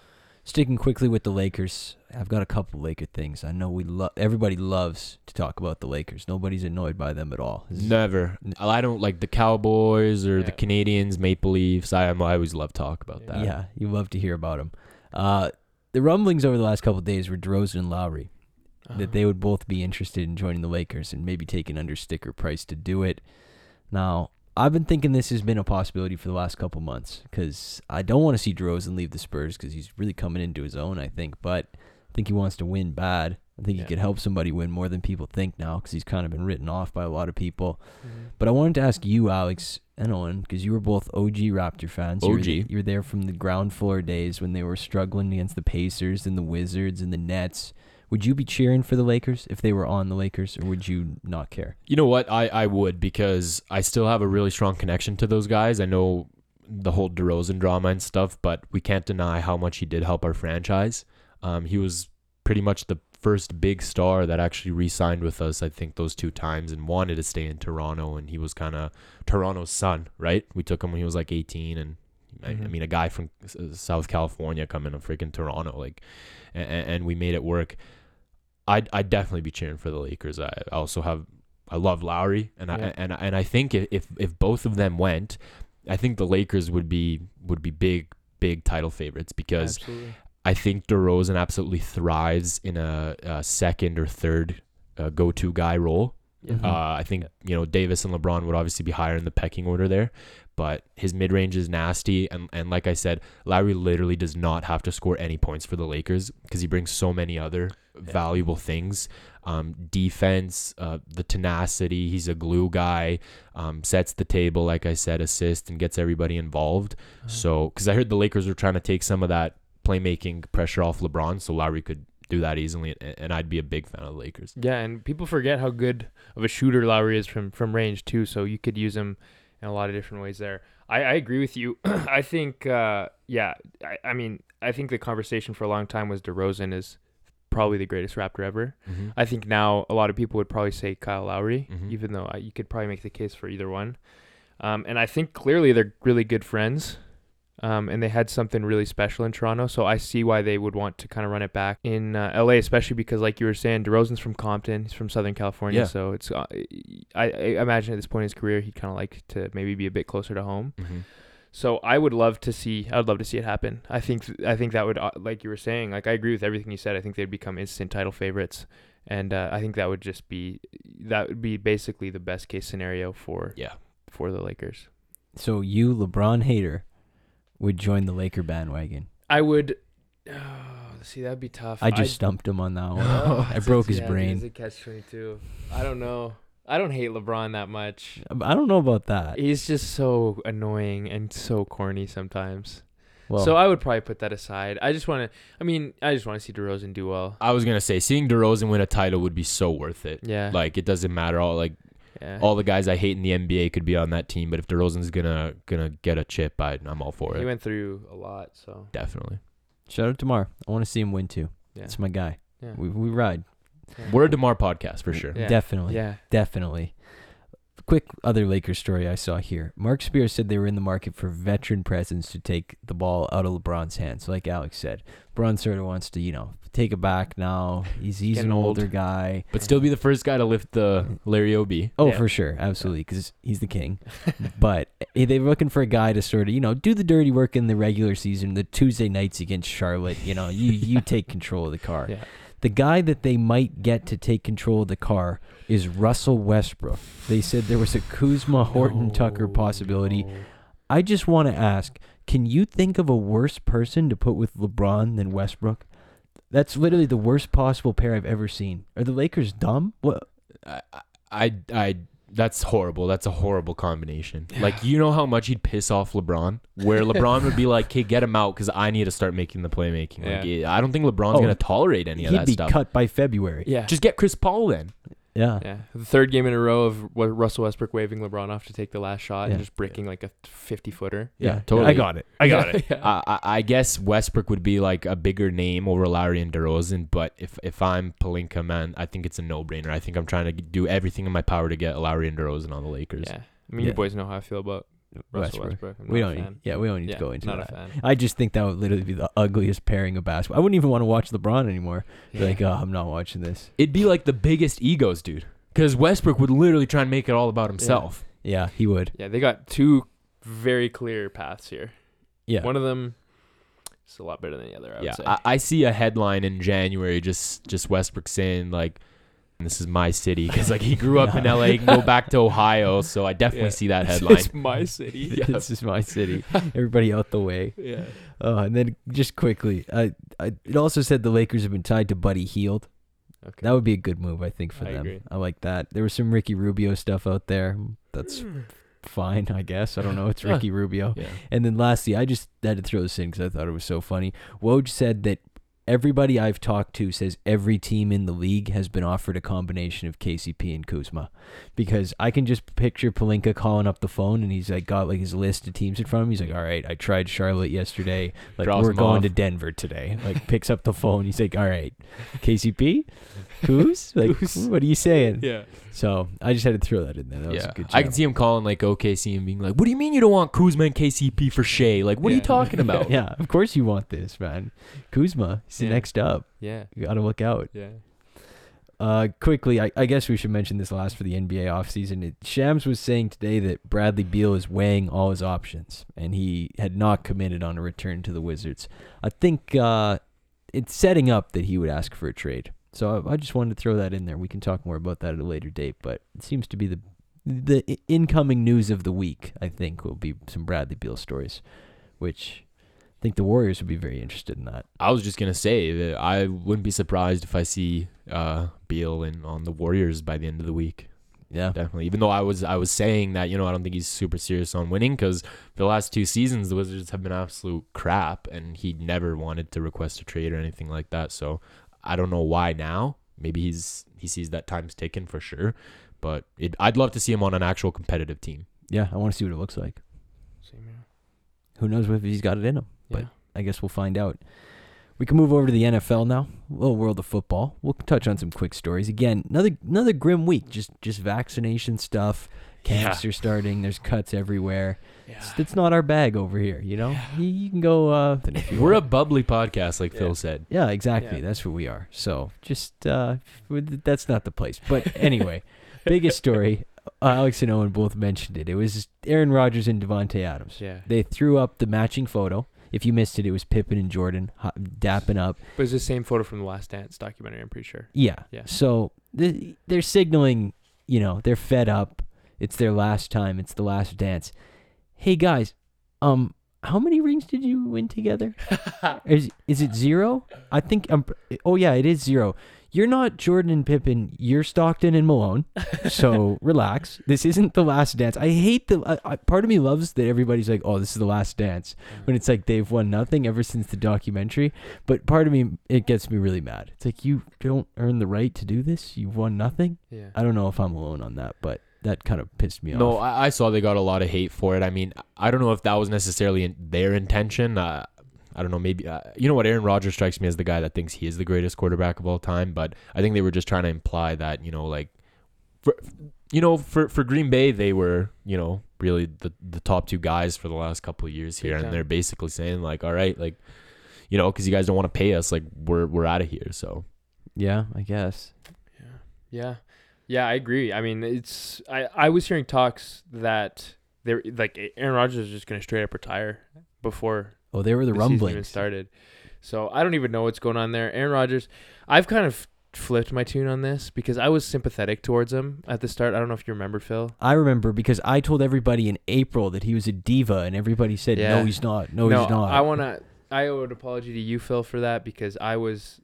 Sticking quickly with the Lakers, I've got a couple Laker things. I know we love everybody loves to talk about the Lakers. Nobody's annoyed by them at all. This is- Never. I don't like the Cowboys or the Canadians, Maple Leafs. I, I always love talk about that. Yeah, you love to hear about them. Uh, the rumblings over the last couple of days were DeRozan and Lowry Uh-huh. that they would both be interested in joining the Lakers and maybe taking under sticker price to do it. Now, I've been thinking this has been a possibility for the last couple months because I don't want to see DeRozan leave the Spurs because he's really coming into his own, I think. But I think he wants to win bad. I think Yeah. he could help somebody win more than people think now because he's kind of been written off by a lot of people. Mhm. But I wanted to ask you, Alex and Owen, because you were both OG Raptor fans. You were, OG. the- you were there from the ground floor days when they were struggling against the Pacers and the Wizards and the Nets. Would you be cheering for the Lakers if they were on the Lakers, or would you not care? You know what? I, I would because I still have a really strong connection to those guys. I know the whole DeRozan drama and stuff, but we can't deny how much he did help our franchise. Um, he was pretty much the first big star that actually re-signed with us. I think those two times and wanted to stay in Toronto, and he was kind of Toronto's son, right? We took him when he was like 18, and I, I mean a guy from South California coming to freaking Toronto, like, and, and we made it work. I'd I'd definitely be cheering for the Lakers. I also have I love Lowry, and Yeah. I and and I think if if both of them went, I think the Lakers would be would be big big title favorites because Absolutely. I think DeRozan absolutely thrives in a, a second or third uh, go-to guy role. Yeah. Uh, I think you know Davis and LeBron would obviously be higher in the pecking order there, but his mid-range is nasty, and and like I said, Lowry literally does not have to score any points for the Lakers because he brings so many other valuable things. Um, defense, uh, the tenacity. He's a glue guy. Um, sets the table, like I said, assist and gets everybody involved. Uh-huh. So, because I heard the Lakers were trying to take some of that playmaking pressure off LeBron, so Lowry could do that easily, and, and I'd be a big fan of the Lakers. Yeah, and people forget how good of a shooter Lowry is from from range too. So you could use him in a lot of different ways there. I, I agree with you. I think, uh, yeah, I, I mean, I think the conversation for a long time was DeRozan is probably the greatest Raptor ever. Mm-hmm. I think now a lot of people would probably say Kyle Lowry, Mhm. even though I, you could probably make the case for either one. Um, and I think clearly they're really good friends. Um, and they had something really special in Toronto, so I see why they would want to kind of run it back in uh, LA, especially because, like you were saying, DeRozan's from Compton, he's from Southern California, Yeah. so it's uh, I, I imagine at this point in his career he'd kind of like to maybe be a bit closer to home. Mm-hmm. So I would love to see. I would love to see it happen. I think. I think that would, uh, like you were saying, like I agree with everything you said. I think they'd become instant title favorites, and uh, I think that would just be that would be basically the best case scenario for Yeah. for the Lakers. So you, LeBron hater, would join the Laker bandwagon. I would. Oh, see, that'd be tough. I just stumped him on that one. Oh, I broke his yeah, brain. It's a catch twenty two. I don't know. I don't hate LeBron that much. I don't know about that. He's just so annoying and so corny sometimes. Well, so I would probably put that aside. I just want to. I mean, I just want to see DeRozan do well. I was gonna say seeing DeRozan win a title would be so worth it. Yeah. Like it doesn't matter. All like yeah. all the guys I hate in the NBA could be on that team, but if DeRozan's gonna gonna get a chip, I, I'm all for it. he went through a lot, so Definitely. shout out to Mar. I want to see him win too. yeah. It's my guy. yeah. We we ride. Yeah. We're a Demar podcast for sure. Yeah. Definitely. Yeah. Definitely. Quick other Lakers story I saw here. Marc Spears said they were in the market for veteran presence to take the ball out of LeBron's hands. Like Alex said, LeBron sort of wants to, you know, take it back now. He's he's Getting an old. older guy. But still be the first guy to lift the Larry Ob. Oh, Yeah. for sure, absolutely, because he's the king. but eh, they're looking for a guy to sort of, you know, do the dirty work in the regular season. The Tuesday nights against Charlotte, you know, you you take control of the car. Yeah. The guy that they might get to take control of the car is Russell Westbrook. They said there was a Kuzma Horton Tucker possibility. No. I just want to ask, can you think of a worse person to put with LeBron than Westbrook? That's literally the worst possible pair I've ever seen. Are the Lakers dumb? What? I, I, I, that's horrible. That's a horrible combination. Like, you know how much he'd piss off LeBron? Where LeBron would be like, "Okay, get him out because I need to start making the playmaking." Like. I don't think LeBron's Oh, gonna tolerate any of that stuff. He'd that be stuff. cut by February. Yeah. Just get Chris Paul then. Yeah. yeah. The third game in a row of what Russell Westbrook waving LeBron off to take the last shot Yeah. and just bricking like a 50 footer. Yeah, totally. I got it. I got it. I, I I guess Westbrook would be like a bigger name over Lowry and DeRozan, but if if I'm Pelinka, man, I think it's a no brainer. I think I'm trying to do everything in my power to get Lowry and DeRozan on the Lakers. Yeah. I mean, Yeah. you boys know how I feel about Russell Westbrook. Westbrook. We don't need. Yeah, we don't need Yeah, to go into not that. a fan. I just think that would literally be the ugliest pairing of basketball. I wouldn't even want to watch LeBron anymore. Be like, oh, I'm not watching this. It'd be like the biggest egos, dude. Because Westbrook would literally try and make it all about himself. Yeah, he would. Yeah, they got two very clear paths here. Yeah. One of them is a lot better than the other, I Yeah, would say. I, I see a headline in January just just Westbrook saying like, "This is my city," because like he grew up in Yeah. LA, and go back to Ohio, so I definitely Yeah. see that headline. it's my city. Yeah. this is my city. Everybody out the way. yeah. Oh, and then just quickly, I, I, it also said the Lakers have been tied to Buddy Hield. Okay. That would be a good move, I think, for I them. agree. I like that. There was some Ricky Rubio stuff out there. That's hmm. fine, I guess. I don't know. It's Ricky Rubio. yeah. And then lastly, I just had to throw this in because I thought it was so funny. Woj said that everybody I've talked to says every team in the league has been offered a combination of KCP and Kuzma, because I can just picture Pelinka calling up the phone and he's like got like his list of teams in front of him. He's like, "All right, I tried Charlotte yesterday. Like Draws we're going off. to Denver today." Like picks up the phone. He's like, "All right, KCP, Kuz, like Kuz. what are you saying?" Yeah. So I just had to throw that in there. That was a good. I can job. see him calling like OKC and being like, "What do you mean you don't want Kuzma and KCP for Shai? Like, what are you Yeah. talking about?" Yeah, of course you want this, man. Kuzma, he's the Yeah. next up. Yeah. You gotta look out. Yeah. Uh, quickly, I, I guess we should mention this last for the NBA offseason. It, Shams was saying today that Bradley Beal is weighing all his options, and he had not committed on a return to the Wizards. I think uh, it's setting up that he would ask for a trade. So I, I just wanted to throw that in there. We can talk more about that at a later date, but it seems to be the the incoming news of the week. I think will be some Bradley Beal stories, which I think the Warriors would be very interested in that. I was just gonna say that I wouldn't be surprised if I see uh, Beal in on the Warriors by the end of the week. Yeah. definitely. Even though I was I was saying that you know I don't think he's super serious on winning because the last two seasons the Wizards have been absolute crap, and he never wanted to request a trade or anything like that. So I don't know why now. Maybe he's he sees that time's taken for sure, but it, I'd love to see him on an actual competitive team. Yeah, I want to see what it looks like. Same here. Who knows if he's got it in him? But Yeah. I guess we'll find out. We can move over to the NFL now. A little world of football. We'll touch on some quick stories. Again, another another grim week. Just just vaccination stuff. Camps are starting. There's cuts everywhere. It's, it's not our bag over here. You know, you, you can go. Uh, if you We're a bubbly podcast, like Yeah. Phil said. yeah, exactly. Yeah. That's what we are. So just uh, that's not the place. But anyway, biggest story. Uh, Alex and Owen both mentioned it. It was Aaron Rodgers and Davante Adams. Yeah. They threw up the matching photo. If you missed it, it was Pippen and Jordan dapping up. But it's the same photo from the Last Dance documentary. I'm pretty sure. Yeah. Yeah. So th- they're signaling, you know, they're fed up. It's their last time. It's the last dance. Hey guys, um, how many rings did you win together? is is it zero? I think um. Oh yeah, it is zero. You're not Jordan and Pippen. You're Stockton and Malone. So relax. This isn't the last dance. I hate the. I, I, part of me loves that everybody's like, "Oh, this is the last dance," when it's like they've won nothing ever since the documentary. But part of me, it gets me really mad. It's like you don't earn the right to do this. You've won nothing. Yeah. I don't know if I'm alone on that, but that kind of pissed me No, off. I, I saw they got a lot of hate for it. I mean, I don't know if that was necessarily in their intention. Uh, I don't know. Maybe uh, you know what? Aaron Rodgers strikes me as the guy that thinks he is the greatest quarterback of all time. But I think they were just trying to imply that you know, like, for you know, for for Green Bay, they were you know really the the top two guys for the last couple of years here, Big and they're basically saying like, all right, like, you know, because you guys don't want to pay us, like we're we're out of here. So yeah, I guess. Yeah. Yeah. Yeah, I agree. I mean, it's I I was hearing talks that they're like Aaron Rodgers is just going to straight up retire before Oh, they were the, the rumblings. started. So I don't even know what's going on there. Aaron Rodgers, I've kind of flipped my tune on this because I was sympathetic towards him at the start. I don't know if you remember, Phil. I remember because I told everybody in April that he was a diva, and everybody said, Yeah. "No, he's not. No, no, he's not." I want to. I owe an apology to you, Phil, for that because I was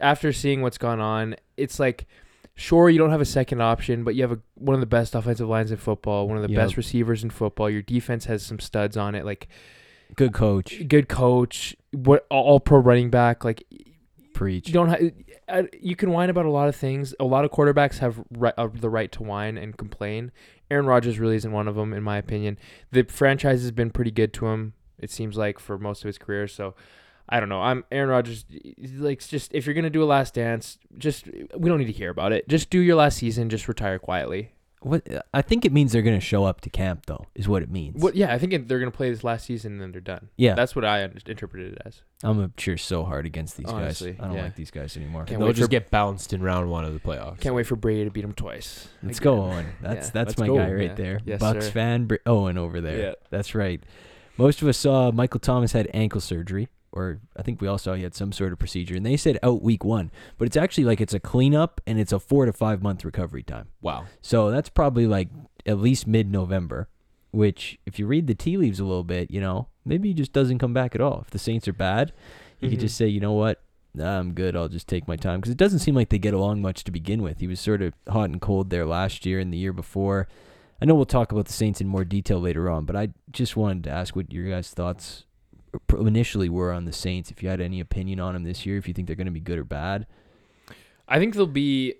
after seeing what's gone on. It's like, sure, you don't have a second option, but you have a, one of the best offensive lines in football, one of the Yep. best receivers in football. Your defense has some studs on it, like Good coach. good coach, what all pro running back. Like Preach. you don't have. You can whine about a lot of things. A lot of quarterbacks have uh, the right to whine and complain. Aaron Rodgers really isn't one of them, in my opinion. The franchise has been pretty good to him. It seems like for most of his career. So, I don't know. I'm Aaron Rodgers. Like, just if you're gonna do a last dance, just we don't need to hear about it. Just do your last season. Just retire quietly. What I think it means they're going to show up to camp, though, is what it means. What? Yeah, I think they're gonna play this last season and then they're done. Yeah, That's what I under- interpreted it as. I'm a cheer so hard against these Honestly, guys. I don't yeah. like these guys anymore. Can't they'll wait just for- get bounced in round one of the playoffs. Can't wait for Brady to beat him twice. Let's Again. go, Owen. That's Yeah, that's let's my go. guy right Yeah. there. Yes, Bucs sir. fan Br- Owen over there. Yeah. That's right. Most of us saw Michael Thomas had ankle surgery, or I think we all saw he had some sort of procedure, and they said out week one. But it's actually like it's a cleanup and it's a four to five month recovery time. Wow. So that's probably like at least mid November. Which, if you read the tea leaves a little bit, you know, maybe he just doesn't come back at all. If the Saints are bad, you could Mhm. just say, you know what, nah, I'm good. I'll just take my time because it doesn't seem like they get along much to begin with. He was sort of hot and cold there last year and the year before. I know we'll talk about the Saints in more detail later on, but I just wanted to ask what your guys' thoughts initially were on the Saints. If you had any opinion on them this year, if you think they're going to be good or bad. I think they'll be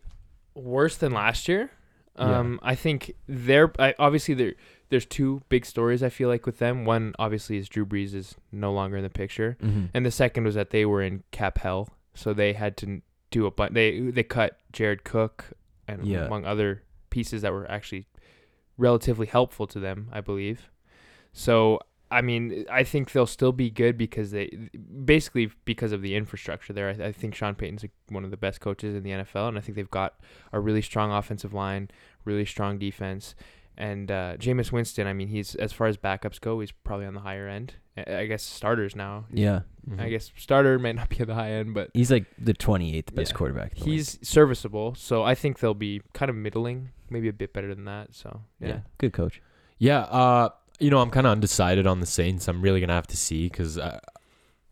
worse than last year. Yeah. Um, I think they're I, obviously there. There's two big stories I feel like with them. One obviously is Drew Brees is no longer in the picture, Mm-hmm. and the second was that they were in cap hell, so they had to do a bunch. They they cut Jared Cook and Yeah. among other pieces that were actually relatively helpful to them, I believe. So I mean, I think they'll still be good because they basically because of the infrastructure there. I, I think Sean Payton's one of the best coaches in the NFL, and I think they've got a really strong offensive line, really strong defense, and uh, Jameis Winston. I mean, he's as far as backups go, he's probably on the higher end. I I guess starters now. Yeah. Mm-hmm. I guess starter might not be at the high end, but He's like the 28th best Yeah. quarterback. in the league. he's serviceable. So I think they'll be kind of middling, maybe a bit better than that. So yeah, yeah, good coach. Yeah, uh, you know, I'm kind of undecided on the Saints. I'm really gonna have to see because, uh,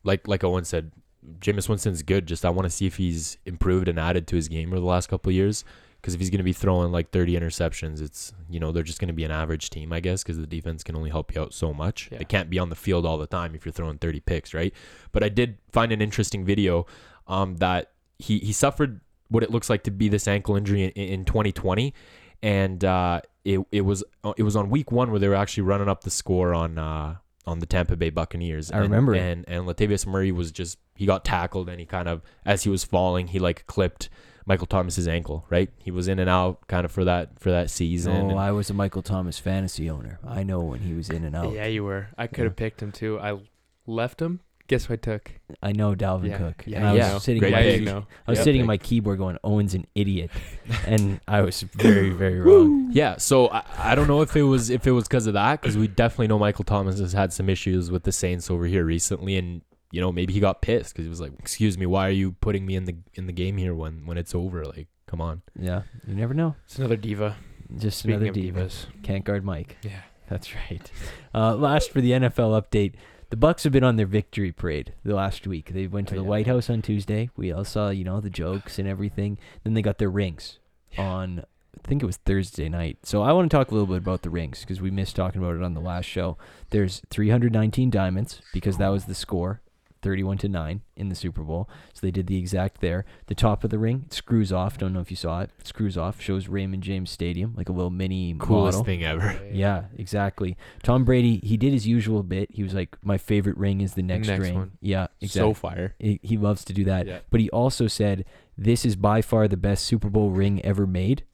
like like Owen said, Jameis Winston's good. Just I want to see if he's improved and added to his game over the last couple of years. Because if he's going to be throwing like 30 interceptions, it's you know they're just going to be an average team, I guess, because the defense can only help you out so much. Yeah. They can't be on the field all the time if you're throwing 30 picks, right? But I did find an interesting video um, that he he suffered what it looks like to be this ankle injury in, in 2020, and uh, it it was it was on week one where they were actually running up the score on. Uh, on the Tampa Bay Buccaneers. I and, remember it. And and Latavius Murray was just he got tackled and he kind of as he was falling he like clipped Michael Thomas's ankle. Right, he was in and out kind of for that for that season. Oh, and- I was a Michael Thomas fantasy owner. I know when he was in and out. Yeah, you were. I could Yeah. have picked him too. I left him. Guess who I took? I know Dalvin Yeah, Cook. yeah, and I you was know. sitting. Great in my, yeah, pick. know. I was Yeah, sitting in my keyboard going, "Owen's an idiot," and I was very, very wrong. Yeah, so I, I don't know if it was if it was because of that because we definitely know Michael Thomas has had some issues with the Saints over here recently, and you know maybe he got pissed because he was like, "Excuse me, why are you putting me in the in the game here when when it's over? Like, come on." Yeah, you never know. It's another diva. Just Speaking another of diva. divas. Can't guard Mike. Yeah. That's right. Uh, last for the NFL update, the Bucs have been on their victory parade the last week. They went to Oh, the yeah. White House on Tuesday. We all saw, you know, the jokes and everything. Then they got their rings on, I think it was Thursday night. So I want to talk a little bit about the rings because we missed talking about it on the last show. There's 319 diamonds because that was the score. 31 to 9 in the Super Bowl. So they did the exact there. The top of the ring it screws off. Don't know if you saw it. it screws off. Shows Raymond James Stadium like a little mini Coolest model. thing ever. Yeah, exactly. Tom Brady, he did his usual bit. He was like, "My favorite ring is the next, Next ring." one. Yeah, exactly. So exactly. fire. he, he loves to do that. Yeah. But he also said, "This is by far the best Super Bowl ring ever made."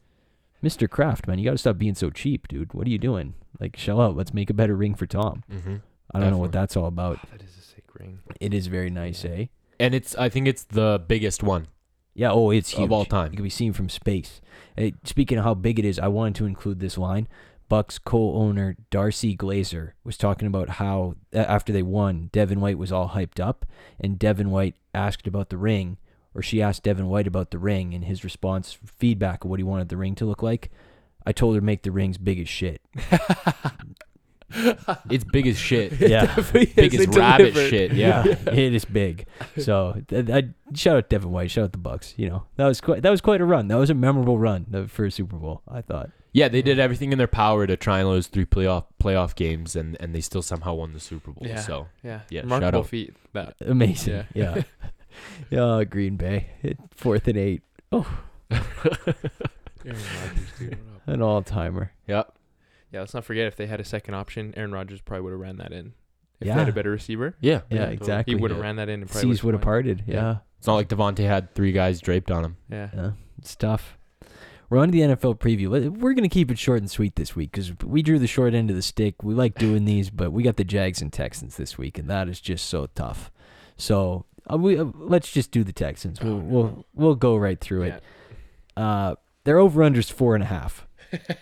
Mr. Kraft, man, you got to stop being so cheap, dude. What are you doing? Like, shell out. Let's make a better ring for Tom. Mm-hmm. I don't know what Definitely. that's all about. That is a ring. It is very nice, eh? And it's I think it's the biggest one Yeah. Oh, it's huge. of all time. It can be seen from space. Speaking of how big it is, I wanted to include this line. Bucs co-owner Darcie Glazer was talking about how after they won, Devin White was all hyped up, and Devin White asked about the ring, or she asked Devin White about the ring, and his response, feedback of what he wanted the ring to look like. I told her make the rings big as shit. It's big as shit. Yeah, big as rabbit shit. Yeah. it is big. So th- I shout out Devin White, shout out the Bucs. You know that was quite that was quite a run. That was a memorable run for a Super Bowl. I thought. Yeah, they did everything in their power to try and lose three playoff playoff games, and, and they still somehow won the Super Bowl. Yeah. So Yeah. Yeah, shout Remarkable out. feat. That. Amazing. Yeah. Yeah. Yeah. Oh, Green Bay. Fourth and eight. Oh, An all timer. yeah, Yeah, let's not forget if they had a second option, Aaron Rodgers probably would have ran that in. If Yeah. they had a better receiver, yeah, Yeah, totally. exactly. He would have Yeah. ran that in and probably Seas would've would have won. parted. Yeah. Yeah. It's not like Davante had three guys draped on him. Yeah. Yeah. It's tough. We're on to the NFL preview. We're going to keep it short and sweet this week because we drew the short end of the stick. We like doing these, but we got the Jags and Texans this week, and that is just so tough. So uh, we uh, let's just do the Texans. We'll Oh, we'll, we'll go right through Yeah. it. Uh, their over unders four and a half.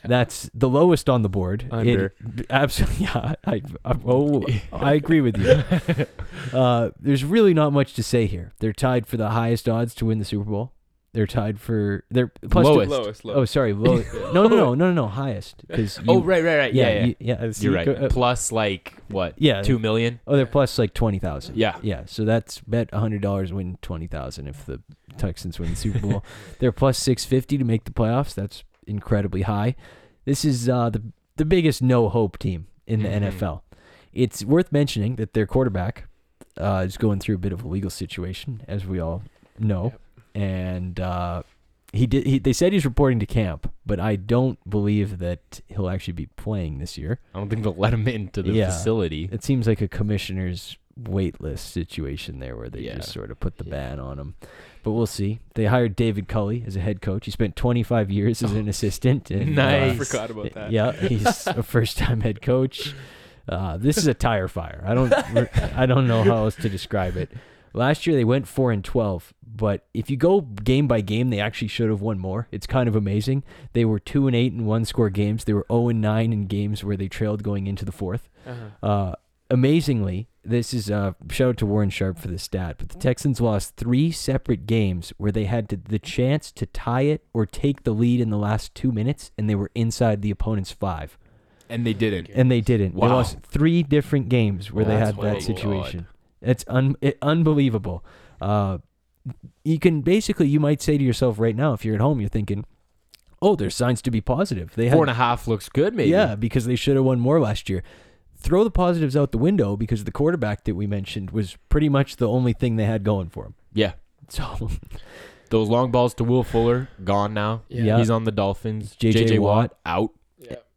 That's the lowest on the board. Under. absolutely. Yeah. I, I, oh, I agree with you. Uh, there's really not much to say here. They're tied for the highest odds to win the Super Bowl. They're tied for they're plus two- Lowest. Lowest. Oh, sorry, low. no, no, no, no, no, no, highest. Because oh, right, right, right. Yeah, yeah. you- yeah. see, You're right. go- uh, Plus, like what? yeah. two million. Oh, they're plus like twenty thousand. Yeah. Yeah, so that's bet hundred dollars win twenty thousand if the Texans win the Super Bowl. They're plus six fifty to make the playoffs. That's incredibly high. This is uh, the the biggest no hope team in the Mhm. NFL. It's worth mentioning that their quarterback uh, is going through a bit of a legal situation, as we all know, and uh, he did. He, they said he's reporting to camp, but I don't believe that he'll actually be playing this year. I don't think they'll let him into the Yeah. facility. It seems like a commissioner's wait list situation there where they Yeah. just sort of put the Yeah. ban on him. But we'll see. They hired David Culley as a head coach. He spent 25 years as an assistant. And, Nice. uh, forgot about that. yeah, he's a first-time head coach. Uh, this is a tire fire. I don't, I don't know how else to describe it. Last year they went four and twelve, but if you go game by game, they actually should have won more. It's kind of amazing. They were two and eight in one-score games. They were zero and nine in games where they trailed going into the fourth. Uh-huh. Uh, amazingly, this is uh, shout out to Warren Sharp for the stat, but the Texans lost three separate games where they had to, the chance to tie it or take the lead in the last two minutes, and they were inside the opponent's five, And they didn't. and they didn't. They lost three different games where they had that situation. It's un- it, unbelievable. Uh, you can basically, you might say to yourself right now, if you're at home, you're thinking, oh, there's signs to be positive. They had Four and a half looks good, maybe. Yeah, because they should have won more last year. Throw the positives out the window because the quarterback that we mentioned was pretty much the only thing they had going for him. Yeah. So Those long balls to Will Fuller, gone now. Yeah. He's on the Dolphins. J.J. JJ Watt. Watt out.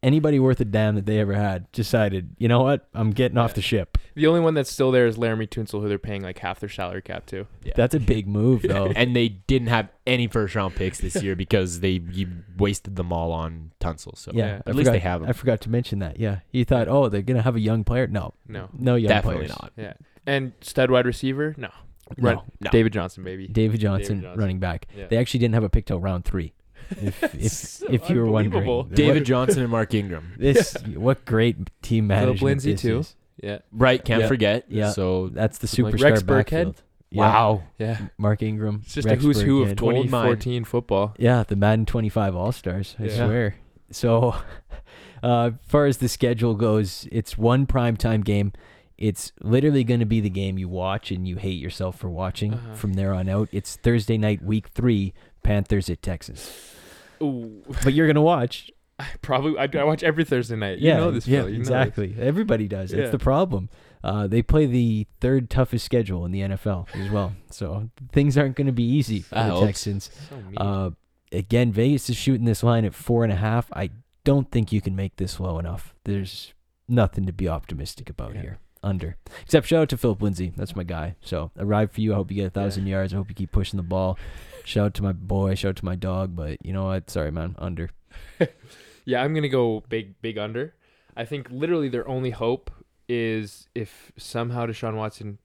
Yeah. anybody worth a damn that they ever had decided, you know what, I'm getting off the ship. The only one that's still there is Laremy Tunsil, who they're paying like half their salary cap to. Yeah. That's a big move, though. And they didn't have any first round picks this year because they you wasted them all on Tunsil. So yeah, Yeah. I at least forgot- they have him. I forgot to mention that. Yeah, you thought, oh, they're gonna have a young player. No, No. no young Definitely players. not. Yeah. And stud wide receiver? No. No, Run- No. David Johnson, baby. David Johnson, Johnson. running back. Yeah. They actually didn't have a pick till round three. If if, So if you were wondering. David Johnson and Mark Ingram. this what great team management Lindsay, this too. is. Yeah. Right, can't Yeah. forget. Yeah. So That's the Like superstar Rex Burkhead? backfield. Yeah. wow. Yeah. Mark Ingram. It's just Rex a who's who of Burkhead. Gold 2014 football. Yeah, the Madden 25 All Stars. I Yeah. swear. So, uh, as far as the schedule goes, it's one primetime game. It's literally going to be the game you watch and you hate yourself for watching Uh-huh. from there on out. It's Thursday night, week three, Panthers at Texas. Ooh. But you're going to watch. I probably I, I watch every Thursday night. yeah, you know this, yeah, know this. exactly. Everybody does. That's Yeah. the problem. Uh, they play the third toughest schedule in the NFL as well. So things aren't going to be easy for That the helps. Texans. So. Uh, again, Vegas is shooting this line at four and a half. I don't think you can make this low enough. There's nothing to be optimistic about Yeah. here. Under. Except shout out to Philip Lindsay. That's my guy. So I ride for you. I hope you get a thousand yards. I hope you keep pushing the ball. Shout out to my boy. Shout out to my dog. But you know what? Sorry, man. Under. yeah, I'm gonna go big, big under. I think literally their only hope is if somehow Deshaun Watson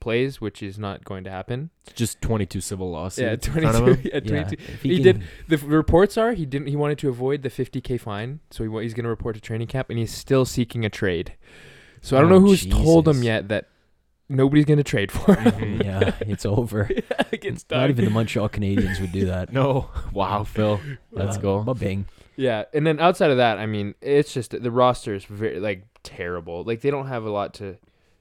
plays, which is not going to happen. Just 22 civil lawsuits. Yeah, in front of 22. yeah, Yeah, 22. if He can- did- The reports are he didn't. He wanted to avoid the 50k fine, so he, he's going to report to training camp, and he's still seeking a trade. So I don't Oh, know who's told him yet that nobody's going to trade for him. Mhm. yeah, it's over. like it's Not done. even the Montreal Canadiens would do that. No. Wow, Phil. Let's Uh, go. Ba-bing. Yeah, and then outside of that, I mean, it's just the roster is very like terrible. Like they don't have a lot to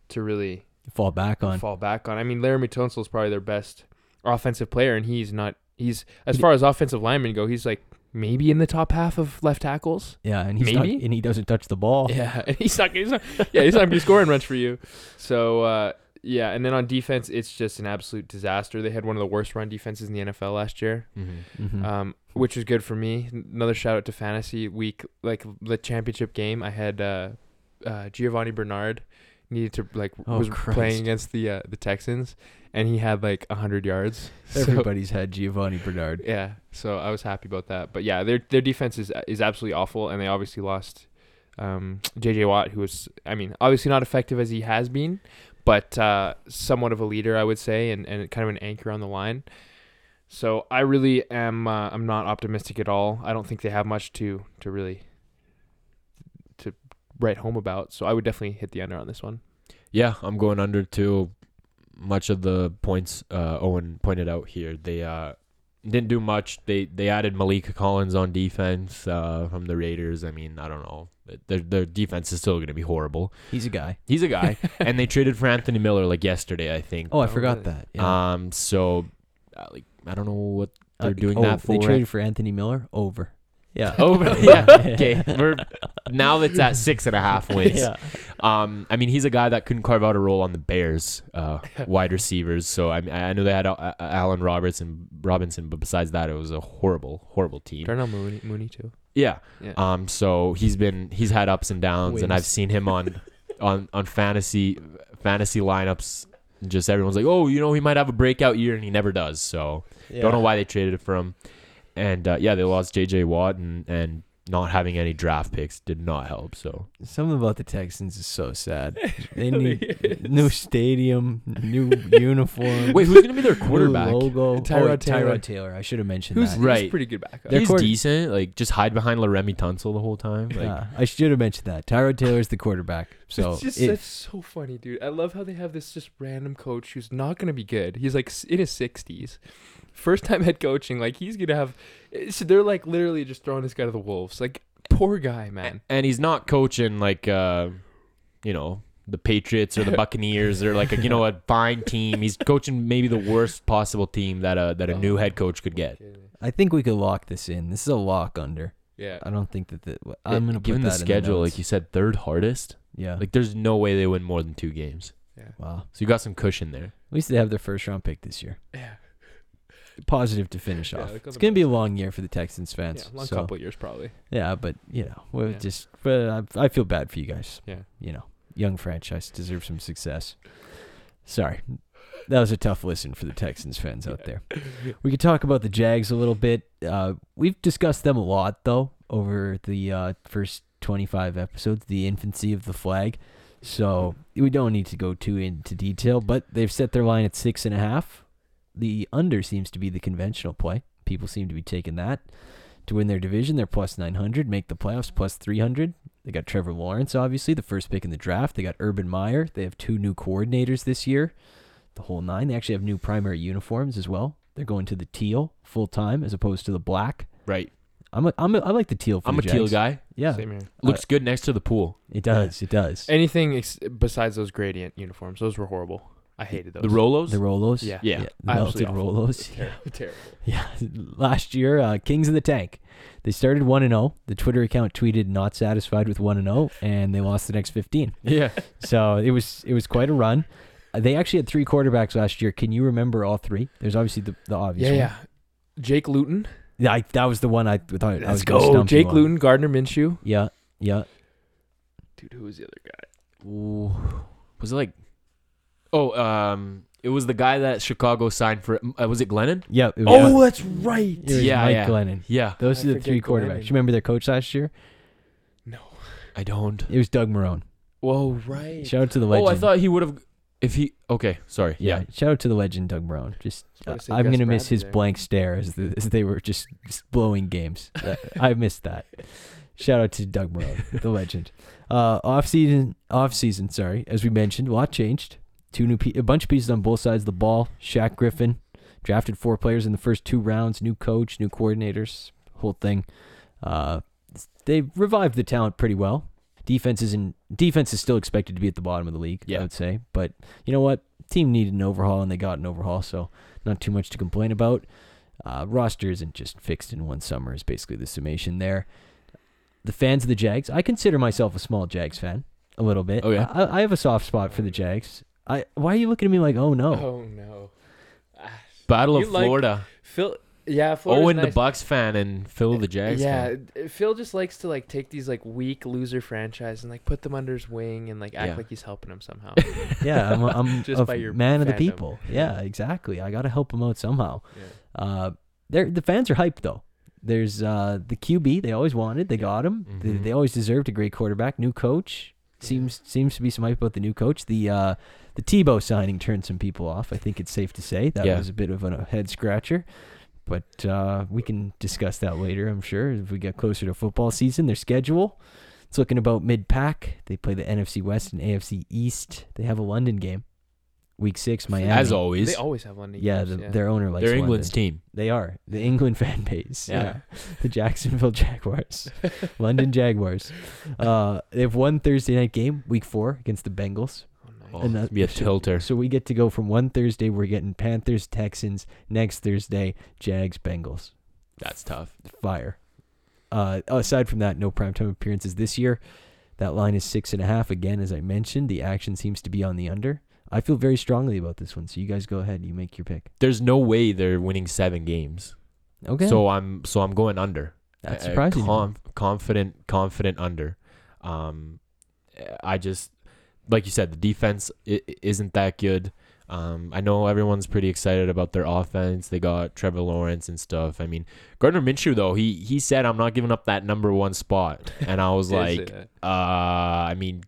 to really Fall back on. fall back on. I mean, Laremy Tunsil is probably their best offensive player, and he's not. He's as far as offensive linemen go, he's like maybe in the top half of left tackles. Yeah, and he's Maybe? not, and he doesn't touch the ball. Yeah, and he's not. He's not. Yeah, he's not gonna be scoring runs for you. So uh, yeah, and then on defense, it's just an absolute disaster. They had one of the worst run defenses in the NFL last year. Mhm. Mhm. um, which was good for me. Another shout out to fantasy week, like the championship game. I had uh, uh, Giovanni Bernard needed to like Oh, was Christ. playing against the uh, the Texans, and he had like hundred yards. So- Everybody's had Giovanni Bernard. yeah, so I was happy about that. But yeah, their their defense is is absolutely awful, and they obviously lost um, J.J. Watt, who was, I mean, obviously not effective as he has been, but uh, somewhat of a leader, I would say, and, and kind of an anchor on the line. So I really am. Uh, I'm not optimistic at all. I don't think they have much to to really write home about. So I would definitely hit the under on this one. Yeah, I'm going under too. Much of the points uh, Owen pointed out here, they uh, didn't do much. They they added Maliek Collins on defense uh, from the Raiders. I mean, I don't know. Their their defense is still going to be horrible. He's a guy. He's a guy, and they traded for Anthony Miller like yesterday, I think. Oh, I Oh, forgot really? that. Yeah. Um, so uh, like I don't know what they're Uh, doing oh, that for. They traded for Anthony Miller over. Yeah. Over. yeah. Okay. We're now it's at six and a half wins. yeah. Um, I mean, he's a guy that couldn't carve out a role on the Bears, uh, wide receivers. So I, I know they had uh, uh, Allen Robertson, Robinson, but besides that, it was a horrible, horrible team. Darnell Mooney, Mooney too. Yeah. Yeah. Um. So he's been he's had ups and downs, and I've seen him on on on fantasy fantasy lineups. Just everyone's like, oh, you know, he might have a breakout year, and he never does. So don't know why they traded it for him. And uh, yeah, they lost J.J. Watt, and and not having any draft picks did not help. So Something about the Texans is so sad. They really need is. new stadium, new uniform. wait, who's gonna be their quarterback? logo. Tyrod oh, Taylor. Tyrod Taylor. I should have mentioned Who's that. Right. He's pretty good backup. Their He's quarter- decent. Like just hide behind Laremy Tunsil the whole time. Like Yeah, I should have mentioned that. Tyrod Taylor's the quarterback. So it's just if- that's so funny, dude. I love how they have this just random coach who's not gonna be good. He's like in his sixties, first time head coaching. Like he's gonna have. So they're like literally just throwing this guy to the wolves. Like poor guy, man. and he's not coaching like uh, you know the Patriots or the Buccaneers or like a, you know a fine team. He's coaching maybe the worst possible team that a that a new head coach could get. I think we could lock this in. This is a lock under. Yeah. I don't think that the, I'm gonna given put the schedule, in the like you said, third hardest. yeah. Like there's no way they win more than two games. Yeah. wow. So you got some cushion there. At least they have their first round pick this year. Yeah. Positive to finish Yeah, off. It's gonna be a long year for the Texans Yeah. fans. Long so, couple years probably. yeah, but you know, we're Yeah. just. But I, I feel bad for you guys. Yeah. You know, young franchise deserves some success. Sorry, that was a tough listen for the Texans fans out there. We could talk about the Jags a little bit. Uh, we've discussed them a lot though over the uh, first 25 episodes, the infancy of the flag. So we don't need to go too into detail, but they've set their line at six and a half. The under seems to be the conventional play. People seem to be taking that to win their division. They're plus 900, make the playoffs plus 300. They got Trevor Lawrence, obviously, the first pick in the draft. They got Urban Meyer. They have two new coordinators this year, the whole nine. They actually have new primary uniforms as well. They're going to the teal full time as opposed to the black. Right. I'm a, I'm a, I like the teal. For I'm the a teal guy. Yeah, Same here. Looks good next to the pool. it does. It does. Anything ex- besides those gradient uniforms, those were horrible. I hated those. The Rolos. The Rolos. Yeah. Yeah. the Absolutely melted awful. Rolos. Terrible. terrible. Yeah, last year, uh, Kings of the Tank. They started one and zero. The Twitter account tweeted not satisfied with one and zero, and they lost the next fifteen. yeah. So it was it was quite a run. Uh, They actually had three quarterbacks last year. Can you remember all three? There's obviously the, the obvious Yeah, one. yeah. Jake Luton. Yeah, I, that was the one I thought I was Let's gonna go. stump you Jake on. Luton, Gardner Minshew. Yeah, yeah. Dude, who was the other guy? Ooh. Was it like? Oh, um, it was the guy that Chicago signed for. Uh, was it Glennon? Yeah. It was, Oh, that's right. it was yeah, Mike yeah. Glennon. Yeah. Those I are the three forget quarterbacks. You remember their coach last year? No. I don't. It was Doug Marrone. Whoa, right. Shout out to the legend. Oh, I thought he would have. If he. Okay. Sorry. Yeah, Yeah. shout out to the legend Doug Marrone. Just I uh, was gonna say I'm Gus gonna miss Bradley his there. blank stare as, the, as they were just, just blowing games. Uh, I missed that. Shout out to Doug Marrone, the legend. Uh, off season, off season. Sorry, as we mentioned, a lot changed. Two new, a bunch of pieces on both sides of the ball. Shaq Griffin drafted four players in the first two rounds. New coach, new coordinators, whole thing. Uh, they've revived the talent pretty well. Defense is in defense is still expected to be at the bottom of the league. Yeah. I would say, but you know what? Team needed an overhaul and they got an overhaul, so not too much to complain about. Uh, roster isn't just fixed in one summer. Is basically the summation there. The fans of the Jags, I consider myself a small Jags fan, a little bit. Oh, yeah? I, I have a soft spot for the Jags. I why are you looking at me like, oh no? Oh no. Ah, Battle You of like- Florida. Phil. Yeah, Florida's Owen, the nice. Bucs fan, and Phil, the Jags yeah, fan. Phil just likes to like take these like weak loser franchise and like put them under his wing and like act Yeah. like he's helping them somehow. Yeah, I'm, a, I'm Just a by your man of the fandom. people. Yeah, exactly. I got to help them out somehow. yeah. Uh, they're, the fans are hyped though. There's uh, the QB they always wanted. They got him. They, Mhm. they always deserved a great quarterback. New coach seems seems to be some hype about the new coach. The uh, the Tebow signing turned some people off. I think it's safe to say that Yeah. was a bit of a head scratcher. But uh, we can discuss that later. I'm sure if we get closer to football season. Their schedule it's looking about mid pack. They play the NFC West and AFC East. They have a London game, week six, Miami. As always, They always have London Yeah, games, the, their owner likes they're London. England's team. They are the England fan base. Yeah. the Jacksonville Jaguars, London Jaguars. Uh, they have one Thursday night game, week four, against the Bengals. Oh, nice. Oh, And that- be a so- tilter. So we get to go from one Thursday, we're getting Panthers, Texans. Next Thursday, Jags, Bengals. That's tough. Fire. Uh, aside from that, no primetime appearances this year. That line is six and a half. Again, as I mentioned, the action seems to be on the under. I feel very strongly about this one. So you guys go ahead. You make your pick. There's no way they're winning seven games. Okay. So I'm so I'm going under. that's Uh, surprising. to me. conf- confident, confident under. Um, I just like you said, the defense i- i- isn't that good. Um, I know everyone's pretty excited about their offense. They got Trevor Lawrence and stuff. I mean, Gardner Minshew though he he said I'm not giving up that number one spot, and I was like, uh, I mean,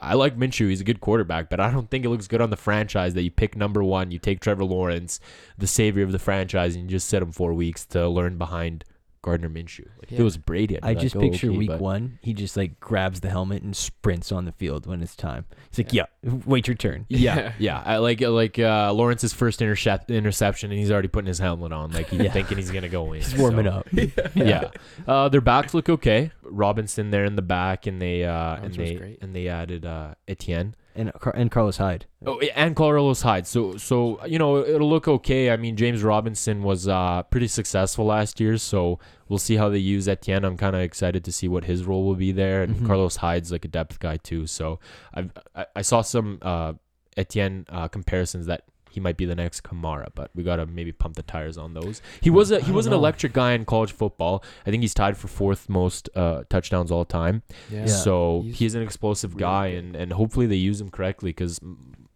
I like Minshew. He's a good quarterback, but I don't think it looks good on the franchise that you pick number one. You take Trevor Lawrence, the savior of the franchise, and you just set him four weeks to learn behind Gardner Minshew. Like, If Yeah. it was Brady, I'd be I like, just "Oh, picture okay," week but- one. He just like grabs the helmet and sprints on the field when it's time. He's like, "Yeah, wait your turn." Yeah, yeah. I like like uh, Lawrence's first intercept interception, and he's already putting his helmet on, like he's Yeah. thinking he's gonna go in. He's warming So, up. Yeah, Uh, their backs look okay. Robinson there in the back, and they uh, and Robinson's they great. and they added uh, Etienne. And and Carlos Hyde. Oh, and Carlos Hyde. So, so you know, it'll look okay. I mean, James Robinson was uh, pretty successful last year, so we'll see how they use Etienne. I'm kind of excited to see what his role will be there. And Mhm. Carlos Hyde's like a depth guy too. So, I've, I I saw some uh, Etienne uh, comparisons that he might be the next Kamara, but we gotta maybe pump the tires on those. He was a I he don't was an know. electric guy in college football. I think he's tied for fourth most uh, touchdowns all time. Yeah. So He's he's, an explosive really guy, good. and, and hopefully they use him correctly because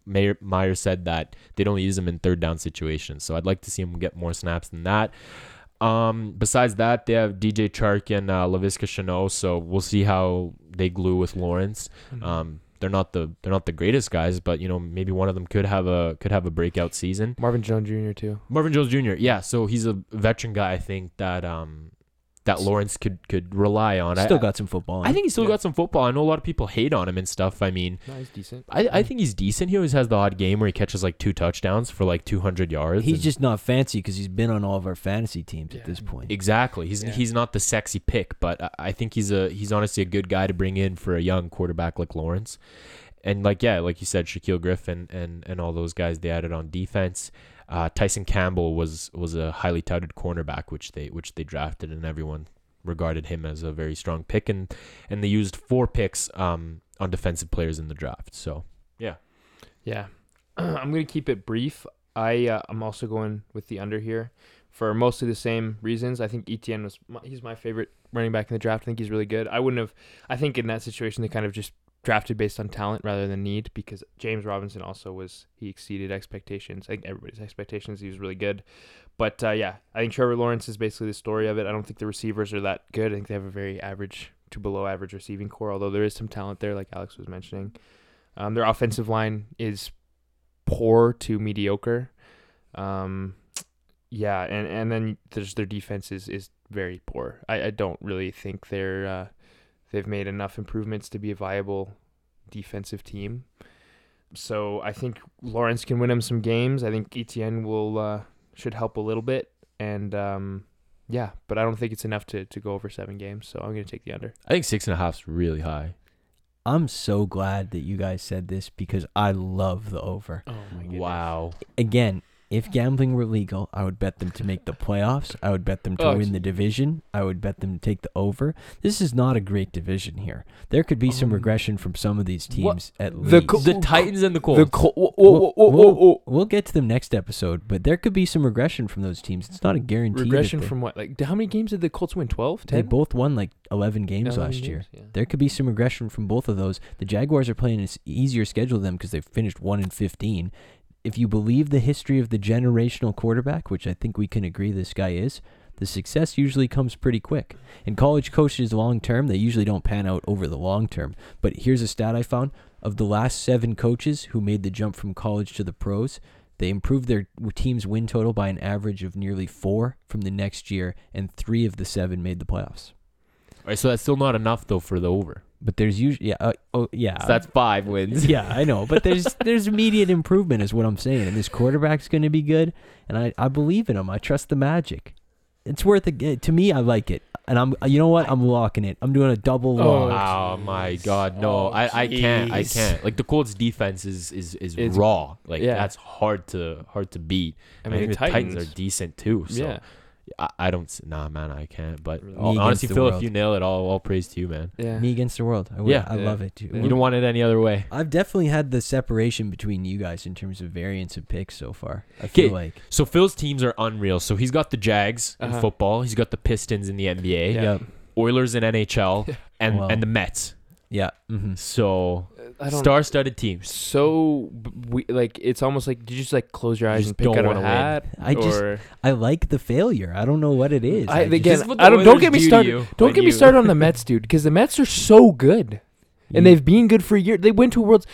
Meyer, Meyer said that they don't use him in third down situations. So I'd like to see him get more snaps than that. Um, besides that, they have DJ Chark and uh, Laviska Shenault, so we'll see how they glue with Lawrence. Mhm. Um, they're not the they're not the greatest guys, but you know maybe one of them could have a could have a breakout season. Marvin Jones Jr. too. Marvin Jones Jr. Yeah, so he's a veteran guy. I think that um that Lawrence could could rely on. I- Still got some football. I think he's still Yeah. got some football. I know a lot of people hate on him and stuff. I mean, No, he's decent. I, I think he's decent. He always has the odd game where he catches like two touchdowns for like 200 yards. he's and- just not fancy because he's been on all of our fantasy teams Yeah. at this point. exactly. He's Yeah. he's not the sexy pick, but I, I think he's a he's honestly a good guy to bring in for a young quarterback like Lawrence. And like yeah, like you said, Shaquill Griffin and and all those guys they added on defense. Uh, Tyson Campbell was was a highly touted cornerback, which they which they drafted, and everyone regarded him as a very strong pick. And and they used four picks um, on defensive players in the draft. So Yeah, yeah. I'm gonna keep it brief. I uh, I'm also going with the under here for mostly the same reasons. I think Etienne was my, he's my favorite running back in the draft. I think he's really good. I wouldn't have. I think in that situation they kind of just drafted based on talent rather than need because James Robinson also was he exceeded expectations. I think everybody's expectations. He was really good. But uh, yeah, I think Trevor Lawrence is basically the story of it. I don't think the receivers are that good. I think they have a very average to below average receiving corps, although there is some talent there, like Alex was mentioning. Um, their offensive line is poor to mediocre. Um, yeah, and, and then there's their defense is, is very poor. I, I don't really think they're uh, they've made enough improvements to be a viable defensive team. So I think Lawrence can win him some games. I think Etienne will uh, should help a little bit, and um, yeah, but I don't think it's enough to, to go over seven games. So I'm gonna take the under. I think six and a half is really high. I'm so glad that you guys said this because I love the over. Oh my god. Wow. Again, if gambling were legal, I would bet them to make the playoffs. I would bet them to Oh, win the division. I would bet them to take the over. This is not a great division here. There could be some Um, regression from some of these what- teams at the least. co- The Titans and the Colts. The Col- whoa, We'll- whoa, whoa, whoa, we'll- We'll get to them next episode, but there could be some regression from those teams. It's not a guarantee. regression they- from what? Like how many games did the Colts win? 12? They both won like 11 games 11 last year. Yeah. There could be some regression from both of those. The Jaguars are playing an easier schedule than them because they've finished 1 and 15. If you believe the history of the generational quarterback, which I think we can agree this guy is, the success usually comes pretty quick. And college coaches long term, they usually don't pan out over the long term. But here's a stat I found of the last 7 coaches who made the jump from college to the pros, they improved their team's win total by an average of nearly 4 from the next year and 3 of the 7 made the playoffs. All right, so that's still not enough though for the over. But there's usually yeah, uh, oh yeah. So that's five wins. yeah, I know, but there's there's immediate improvement is what I'm saying, and this quarterback's going to be good, and I, I believe in him. I trust the magic. It's worth it to me. I like it, and I'm you know what I'm locking it. I'm doing a double Oh, lock. Oh my god, no. Oh, I, I can't. I can't. Like the Colts defense is is, is It's- raw. Like yeah. that's hard to hard to beat. I And mean, the the Titans, Titans, are decent too. So yeah, I, I don't nah man, I can't. But Me honestly, the Phil, if you nail it, all all praise to you, man. yeah. Me against the world. I, would- Yeah. I Yeah. love it. Too. You don't want it any other way. I've definitely had the separation between you guys in terms of variance of picks so far. I 'Kay. feel like So Phil's teams are unreal. So he's got the Jags in Uh-huh. football. He's got the Pistons in the NBA. Yeah. yeah, Oilers in NHL, and Wow. and the Mets. Yeah. hmm So I don't. star-studded teams. so we like it's almost like did you just like close your eyes just and pick don't out a wanna win. hat? I just- or, I like the failure. I don't know what it is. I, I again, This is what the I don't don't Oilers get me do to started. you Don't when get me you- started on the Mets, dude, because the Mets are so good and they've been good for years. They went to a World.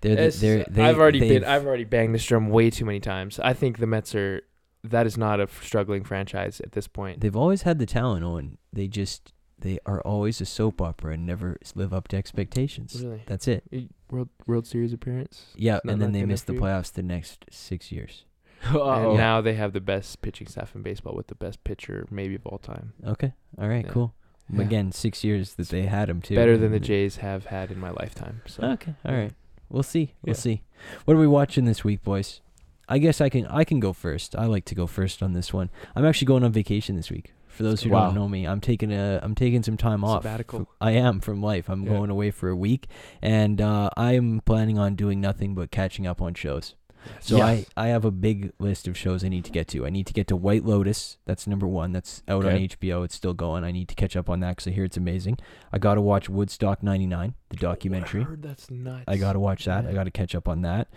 they're, the- It's- they're, they, I've already they've- been. I've already banged this drum way too many times. I think the Mets are. That is not a struggling franchise at this point. They've always had the talent, Owen. They just they are always a soap opera and never live up to expectations. Really? That's it. Y- World World Series appearance. Yeah, and then they good miss the enough for you? playoffs the next six years. Oh, and now they have the best pitching staff in baseball with the best pitcher maybe of all time. Okay, all right, Yeah. cool. Yeah. Again, six years that they had him too. Better than the Jays have had in my lifetime. So Okay, All right. We'll see. We'll Yeah. see. What are we watching this week, boys? I guess I can I can go first. I like to go first on this one. I'm actually going on vacation this week. For those who Wow. don't know me, I'm taking a I'm taking some time off. Sabbatical. I am from life. I'm Yeah. going away for a week, and uh, I am planning on doing nothing but catching up on shows. So I, Yes. I have a big list of shows I need to get to. I need to get to White Lotus. That's number one. That's out on HBO. It's still going. I need to catch up on that because I hear it's amazing. I got to watch Woodstock 99, the documentary. I heard that's nuts. I got to watch that. I got to catch up on that.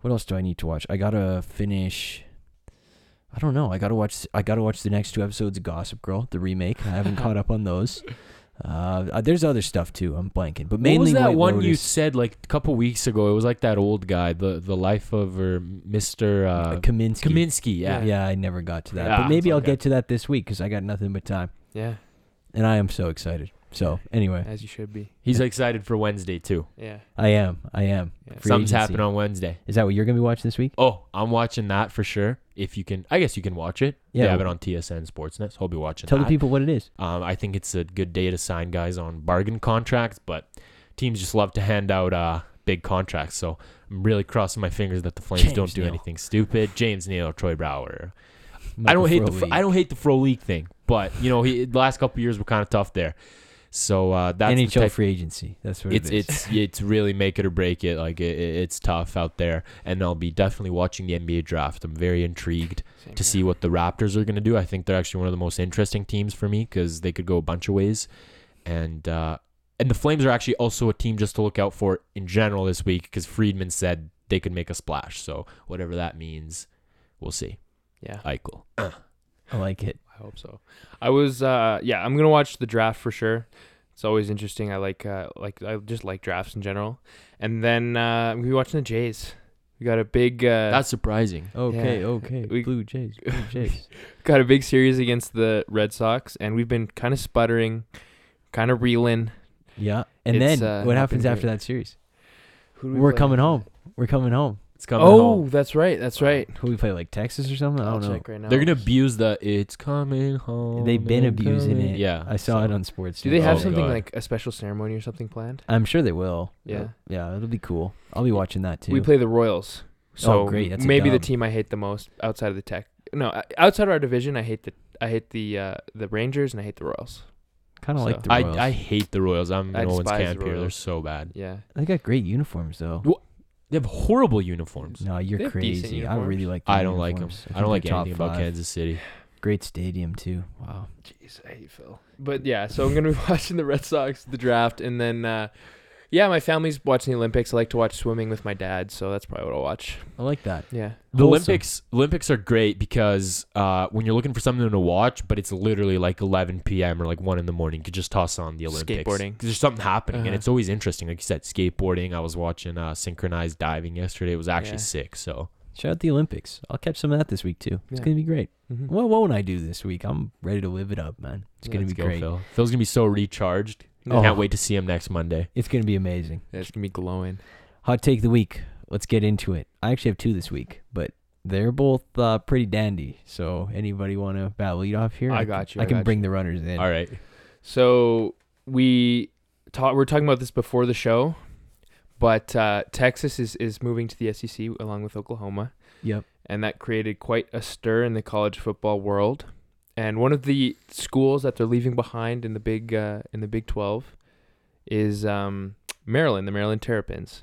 What else do I need to watch? I got to finish. I don't know. I got to watch. I got to watch the next two episodes of Gossip Girl, the remake. I haven't caught up on those. Uh, uh, there's other stuff too. I'm blanking, but mainly what was that White one you said like a couple weeks ago? It was like that old guy, the the life of or Mister Uh, uh, Kaminsky. Kaminsky. Yeah. Yeah, I never got to that. Yeah, but maybe I'll okay. get to that this week because I got nothing but time, Yeah, and I am so excited. So anyway, as you should be. he's excited for Wednesday too. Yeah. I am. I am. Yeah. Something's agency. happening on Wednesday. Is that what you're gonna be watching this week? Oh, I'm watching that for sure. If you can, I guess you can watch it. Yeah, they have it on TSN Sportsnet. So I'll be watching. Tell that. the people what it is. Um, I think it's a good day to sign guys on bargain contracts, but teams just love to hand out uh, big contracts. So I'm really crossing my fingers that the Flames James don't do Neal. anything stupid. James Neal, Troy Brouwer. I don't hate the I don't hate the Fro League thing, but you know he, the last couple years were kind of tough there. So uh, that's the NHL type- free agency. That's what it's it is. it's it's really make it or break it. Like it, it- it's tough out there, and I'll be definitely watching the NBA draft. I'm very intrigued Same to here. see what the Raptors are going to do. I think they're actually one of the most interesting teams for me because they could go a bunch of ways, and uh, and the Flames are actually also a team just to look out for in general this week because Friedman said they could make a splash. So whatever that means, we'll see. Yeah. Eichel. I like it. I hope so. I was uh yeah, I'm gonna watch the draft for sure. It's always interesting. I like uh like I just like drafts in general. And then uh we watching the Jays. We got a big uh That's surprising. Okay, Yeah. okay. We- Blue Jays. Blue Jays. got a big series against the Red Sox and we've been kind of sputtering, kind of reeling. yeah. And It's, then uh, what happens after good. that series? Who we We're play? coming home. We're coming home. It's coming Oh, home. that's right. That's right. Who we play like Texas or something? I I'll don't know. check right now. They're gonna abuse the "It's coming home." They've been I'm abusing coming." it. Yeah, I saw it on sports. Do they News. have Oh, something God. like a special ceremony or something planned? I'm sure they will. Yeah. Yeah, it'll be cool. I'll be watching that too. We play the Royals. So great, that's a maybe the dub. team I hate the most outside of the Tech. No, outside of our division, I hate the I hate the uh, the Rangers and I hate the Royals. kind of like the Royals. I, I hate the Royals. I'm I in Owens despise camp the here. They're Royals. so bad. Yeah. they got great uniforms though. Wha- They have horrible uniforms. No, They you're have decent crazy. I really like. The I don't like them. uniforms. I, think don't like they're top anything about five. Kansas City. Great stadium too. Wow. Jeez, I hate Phil. But yeah, so I'm gonna be watching the Red Sox, the draft, and then uh, yeah, my family's watching the Olympics. I like to watch swimming with my dad, so that's probably what I'll watch. I like that. Yeah. The Wholesome. Olympics Olympics are great because uh, when you're looking for something to watch, but it's literally like 11 p.m. or like one in the morning, you could just toss on the Olympics. Skateboarding. 'Cause there's something happening, and Uh-huh. it's always interesting. Like you said, skateboarding. I was watching uh, synchronized diving yesterday. It was actually Yeah. sick. So Shout out the Olympics. I'll catch some of that this week too. It's Yeah. gonna be great. Mhm. What won't I do this week? I'm ready to live it up, man. It's gonna let's be go, great. Phil. Phil's gonna be so recharged. Oh. Can't wait to see him next Monday. It's gonna be amazing. Yeah, it's gonna be glowing. Hot take of the week. Let's get into it. I actually have two this week, but they're both uh, pretty dandy. So anybody want to battle lead off here? I got you, I, I can got bring the runners in. All right. So we ta- we are talking about this before the show, but uh, Texas is is moving to the SEC along with Oklahoma. Yep. and that created quite a stir in the college football world. And one of the schools that they're leaving behind in the big uh, in the Big Twelve is um, Maryland, the Maryland Terrapins.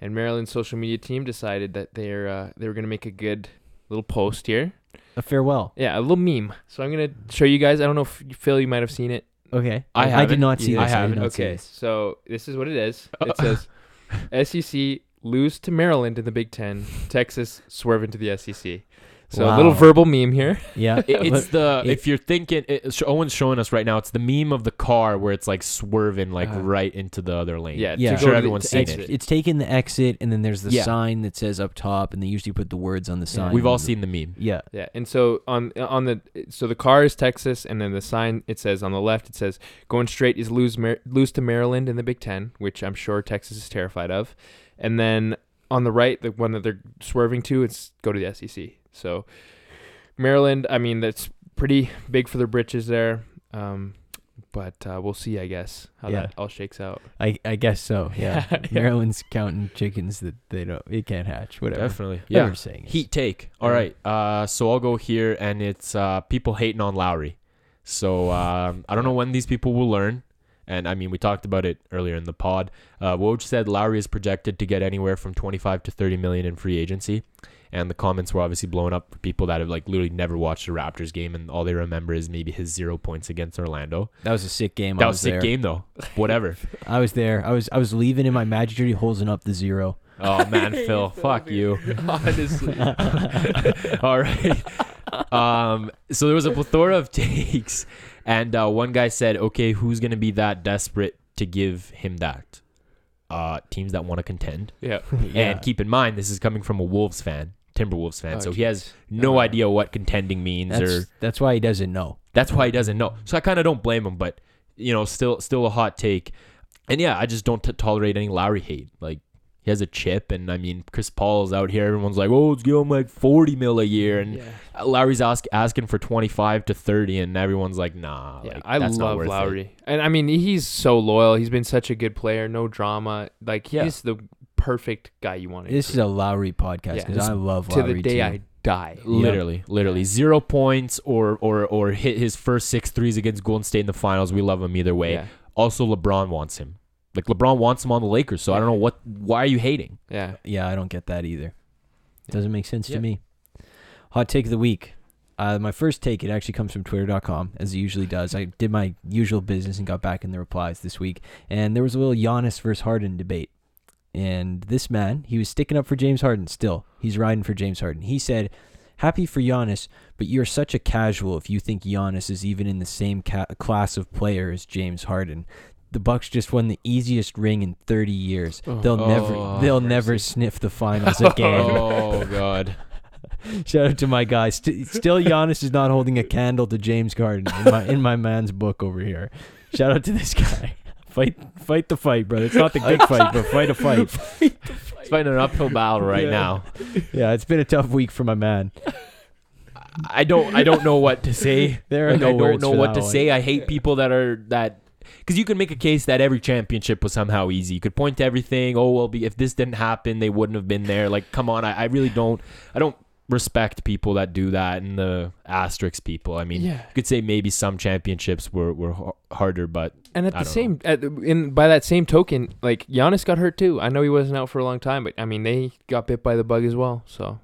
And Maryland's social media team decided that they're uh, they were gonna make a good little post here. A farewell. Yeah, a little meme. So I'm gonna show you guys. I don't know if Phil, you might have seen it. Okay. I I did haven't. see this. I haven't. not see Okay, so this is what it is. It says SEC lose to Maryland in the Big Ten. Texas swerve into the SEC. So a little verbal meme here. Yeah. It- it's the it- if you're thinking it, sh- Owen's showing us right now. It's the meme of the car where it's like swerving like Uh, right into the other lane. Yeah, Yeah. I'm sure everyone's to seen exit. it. it's taking the exit, and then there's the Yeah. sign that says up top, and they usually put the words on the sign. We've all seen the meme. Yeah. Yeah, and so on on the so the car is Texas, and then the sign it says on the left it says going straight is lose Mar- lose to Maryland in the Big Ten, which I'm sure Texas is terrified of, and then on the right the one that they're swerving to it's go to the SEC. So Maryland, I mean that's pretty big for their britches there. Um, but uh, we'll see. I guess how Yeah. that all shakes out. I, I guess so. Yeah. Yeah. Maryland's counting chickens that they don't. It can't hatch. Whatever. Definitely. Whatever Yeah. you're saying. is- Heat take. All Yeah. right. Uh, so I'll go here, and it's uh, people hating on Lowry. So um, I don't know when these people will learn. And I mean, we talked about it earlier in the pod. Uh, Woj said Lowry is projected to get anywhere from 25 to 30 million in free agency. And the comments were obviously blowing up for people that have like literally never watched a Raptors game, and all they remember is maybe his zero points against Orlando. That was a sick game. That I was, was a sick there. game though. Whatever. I was there. I was I was leaving in my Magic jersey, holding up the zero. Oh man, Phil, fuck you. Honestly, All right. Um, so there was a plethora of takes, and uh, one guy said, "Okay, who's gonna be that desperate to give him that?" Uh, teams that want to contend. yeah. Yeah. And keep in mind, this is coming from a Wolves fan, Timberwolves fan, Oh, so he has no Uh, idea what contending means, That's or that's why he doesn't know. that's why he doesn't know. So I kind of don't blame him, but you know, still, still a hot take. And yeah, I just don't t- tolerate any Lowry hate. Like he has a chip, and I mean, Chris Paul's out here. Everyone's like, "Oh, let's give him like forty mil a year," and Yeah. uh, Lowry's ask, asking for 25 to 30 and everyone's like nah Yeah, like, I love worth it. Lowry, and I mean he's so loyal. He's been such a good player, no drama. Like Yeah. he's the perfect guy you want. To. This is a Lowry podcast Yeah, because this- I love to Lowry the day too. I die. literally literally zero points or or or hit his first six threes against golden state in the finals we love him either way Yeah, also lebron wants him like lebron wants him on the lakers so i don't know what why are you hating yeah. Yeah, I don't get that either. Doesn't make sense Yeah. to me. Hot take of the week. Uh, my first take, it actually comes from twitter.com, as it usually does. I did my usual business and got back in the replies this week. And there was a little Giannis versus Harden debate. And this man, he was sticking up for James Harden still. He's riding for James Harden. He said, Happy for Giannis, but you're such a casual if you think Giannis is even in the same ca- class of player as James Harden. The Bucks just won the easiest ring in 30 years. Oh. they'll never Oh, they'll never sniff the finals again. oh god Shout out to my guy. St- still, Giannis is not holding a candle to James Harden in my in my man's book over here. Shout out to this guy. Fight, fight the fight, brother. It's not the big fight, but fight a fight. he's fighting an uphill battle right Yeah. now Yeah, it's been a tough week for my man. i don't i don't know what to say There are Like, no I don't words know for what that to one. say. I hate people that are that because you can make a case that every championship was somehow easy. You could point to everything. Oh well, be, if this didn't happen, they wouldn't have been there. Like, come on, I, I really don't. I don't respect people that do that and the asterisk people. I mean, yeah. you could say maybe some championships were were harder, but And at I the don't same, at, in by that same token, like Giannis got hurt too. I know he wasn't out for a long time, but I mean they got bit by the bug as well. So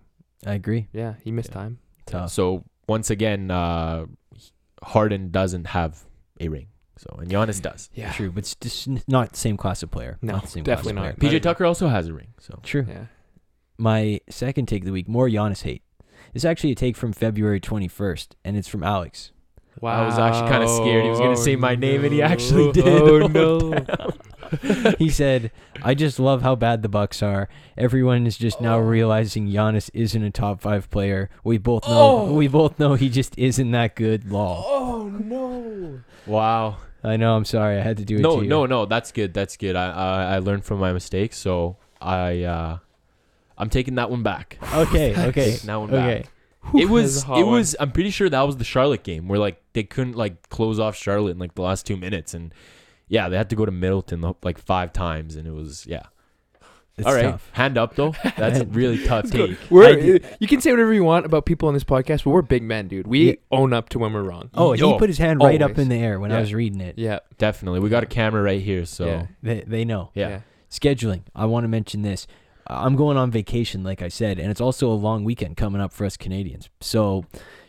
I agree. yeah, he missed Yeah. time. Tough. so once again, uh, Harden doesn't have a ring. So and Giannis does. Yeah, True, but it's just not the same class of player. No, not the same definitely class not. player. PJ Tucker also has a ring. So True. Yeah. My second take of the week, more Giannis hate. It's actually a take from February 21st, and it's from Alex. Wow. I was actually kinda scared he was gonna Wow. say my name, and he actually did. Oh Oh, no! he said, "I just love how bad the Bucks are. Everyone is just now realizing Giannis isn't a top five player. We both know. Oh. We both know he just isn't that good. Law. oh no! wow. I know. I'm sorry. I had to do it. no to you. no no that's good that's good i i, I learned from my mistakes so i uh i'm taking that one back Okay. Okay. Taking that one Okay. back it was it one. was i'm pretty sure that was the charlotte game where like they couldn't like close off charlotte in like the last two minutes and yeah they had to go to middleton like five times and it was yeah It's all right tough. hand up though that's a really tough take We're, you can say whatever you want about people on this podcast, but we're big men, dude. We Yeah. own up to when we're wrong. Oh, he put his hand right up in the air when I was reading it. Yeah. definitely we got a camera right here so Yeah. yeah, They they know. yeah. Scheduling. I want to mention this. I'm going on vacation, like I said, and it's also a long weekend coming up for us Canadians. So,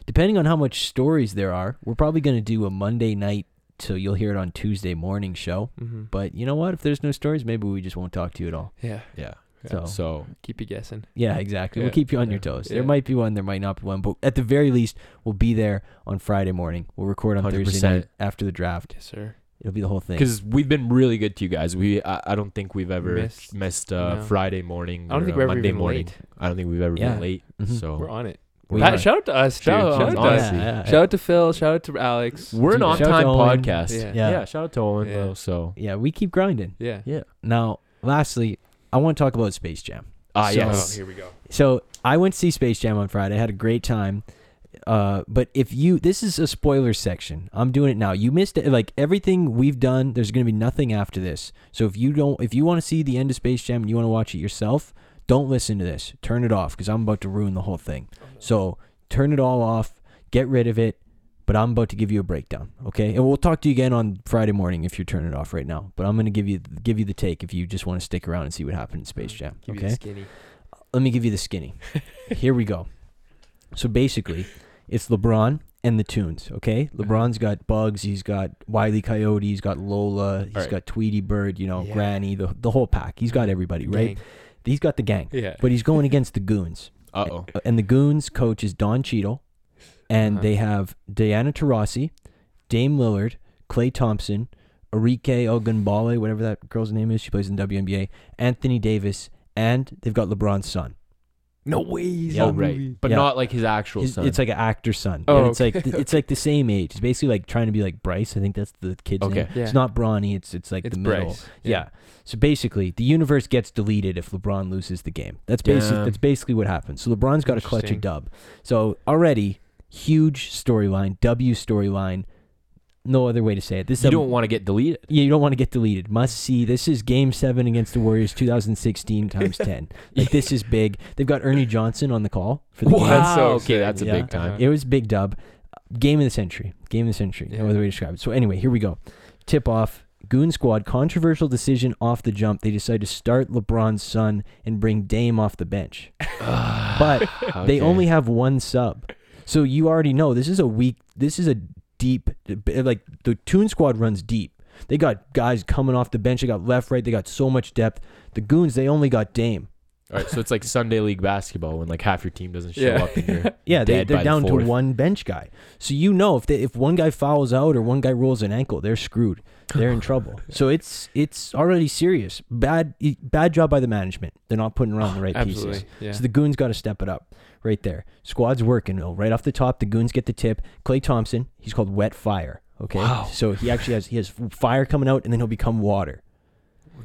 depending on how much stories there are, we're probably going to do a Monday night, so you'll hear it on Tuesday morning show. Mm-hmm. But you know what? If there's no stories, maybe we just won't talk to you at all. Yeah. yeah So, so Keep you guessing. yeah, exactly. We'll keep you on yeah, your toes. yeah. There might be one, there might not be one, but at the very least, we'll be there on Friday morning. We'll record on Thursday 100%. night after the draft. Yes, sir. It'll be the whole thing. because we've been really good to you guys. We I, I don't think we've ever Missed- missed, uh, no. Friday morning. I don't or, think we're ever Monday even morning. late. I don't think we've ever Yeah. been late. Mhm. So We're on it. We Pat, are. shout out to us. Shout, Dude, shout, out to us. Yeah, yeah. shout out to Phil. Shout out to Alex. we're an Dude, shout out on-time podcast. Yeah. Yeah. Yeah. shout out to Owen Yeah. though. So Yeah, we keep grinding. Yeah. yeah. Now, lastly, I want to talk about Space Jam. Ah So- yes. Oh, here we go. So I went to see Space Jam on Friday. had a great time. Uh, but if you, this is a spoiler section. I'm doing it now. You missed it. Like everything we've done, there's gonna be nothing after this. So if you don't, if you want to see the end of Space Jam and you want to watch it yourself, don't listen to this. Turn it off because I'm about to ruin the whole thing. So turn it all off. Get rid of it. But I'm about to give you a breakdown, okay? And we'll talk to you again on Friday morning if you're turning it off right now. But I'm gonna give you give you the take if you just want to stick around and see what happened in Space Jam, Give you the okay? skinny. let me give you the skinny. Here we go. So basically, it's LeBron and the tunes. Okay, Uh-huh. LeBron's got Bugs, he's got Wiley Coyote, he's got Lola, he's Alright. got Tweety Bird, you know, Yeah. Granny, the the whole pack. He's got everybody, right? Gang. He's got the gang, Yeah. but he's going against the goons. Uh oh. And the goons coach is Don Cheadle, and Uh-huh. they have Diana Taurasi, Dame Lillard, Klay Thompson, Arike Ogunbale, whatever that girl's name is, she plays in WNBA, Anthony Davis, and they've got LeBron's son. No way. he's Yeah. Oh, oh right, movie. but Yeah. not like his actual His- son. It's like an actor's son. Oh, and it's okay. like it's like the same age. It's basically like trying to be like Bryce. I think that's the kid's Okay. name. Yeah. It's not Bronny. It's it's like It's the middle. Bryce. Yeah. So basically, the universe gets deleted if LeBron loses the game. That's basically Damn. that's basically what happens. So LeBron's got to clutch a Interesting. dub. So already huge storyline, W storyline. No other way to say it. This is you a- don't want to get deleted. yeah, you don't want to get deleted. Must see. This is Game Seven against the Warriors, 2016 times 10. Like this is big. They've got Ernie Johnson on the call for the Wow. game. That's so okay, that's a Yeah. big time. Uh-huh. It was big dub. Game of the century. Game of the century. No Yeah. other way to describe it. So anyway, here we go. Tip off. Goon Squad controversial decision off the jump. They decide to start LeBron's son and bring Dame off the bench. but they only have one sub. So you already know this is a weak this is a deep like the Toon Squad runs deep. They got guys coming off the bench. They got left, right. They got so much depth. The Goons, they only got Dame. All right, so it's like Sunday league basketball when like half your team doesn't show Yeah. up and you're Yeah, they, dead they're by the down to one bench guy. So you know if they, if one guy fouls out or one guy rolls an ankle, they're screwed. They're in trouble. So it's it's already serious. Bad bad job by the management. They're not putting around the right Absolutely. pieces. Yeah. So the goons got to step it up right there. Squad's working. Though. Right off the top, the goons get the tip. Klay Thompson, he's called Wet Fire. Okay, Wow. so he actually has he has fire coming out, and then he'll become water.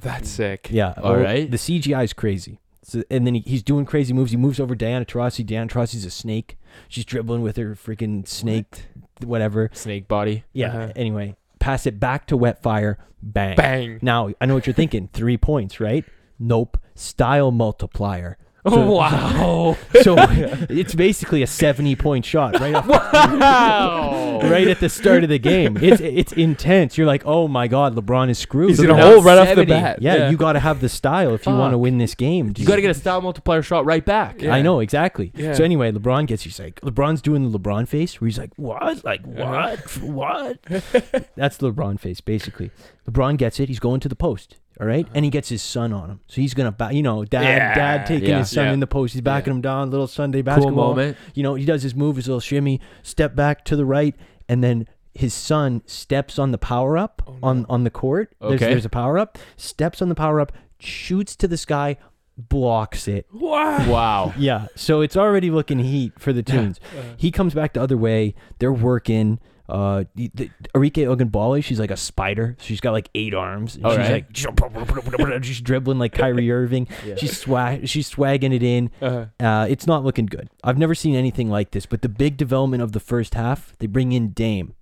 That's sick. Yeah. All oh, right. The CGI is crazy. So, and then he, he's doing crazy moves. He moves over Diana Taurasi. Diana Taurasi's a snake. She's dribbling with her freaking snake, whatever. snake body. Yeah. Uh-huh. Anyway, pass it back to Wet Fire. Bang. Bang. Now I know what you're thinking. Three points, right? Nope. Style multiplier. Oh So- wow! So it's basically a 70 point shot right off wow! right at the start of the game. It's it's intense. You're like, oh my god, LeBron is screwed. He's in a hole right off the bat. Yeah, you got to have the style if you want to win this game. You got to get a style multiplier shot right back. Yeah. I know exactly. Yeah. So anyway, LeBron gets. He's like, LeBron's doing the LeBron face, where he's like, what? Like Uh-huh. what? what? That's the LeBron face, basically. LeBron gets it. He's going to the post. All right? and he uh-huh. gets his son on him. So he's gonna, ba- you know, dad, Yeah. dad taking Yeah. his son Yeah. in the post. He's backing him down. Little Sunday basketball. moment. You know, he does his move, his little shimmy, step back to the right, and then his son steps on the power up Oh, on on the court. There's, Okay. there's a power up. Steps on the power up, shoots to the sky, blocks it. Wow. Wow. Yeah, so it's already looking heat for the tunes. Uh-huh. he comes back the other way. They're working. Uh, the, the, Arike Ogunbale, she's like a spider. She's got like eight arms. And All she's right. like she's dribbling like Kyrie Irving. Yeah. She's swag, she's swagging it in. Uh, Uh, it's not looking good. I've never seen anything like this. But the big development of the first half, they bring in Dame.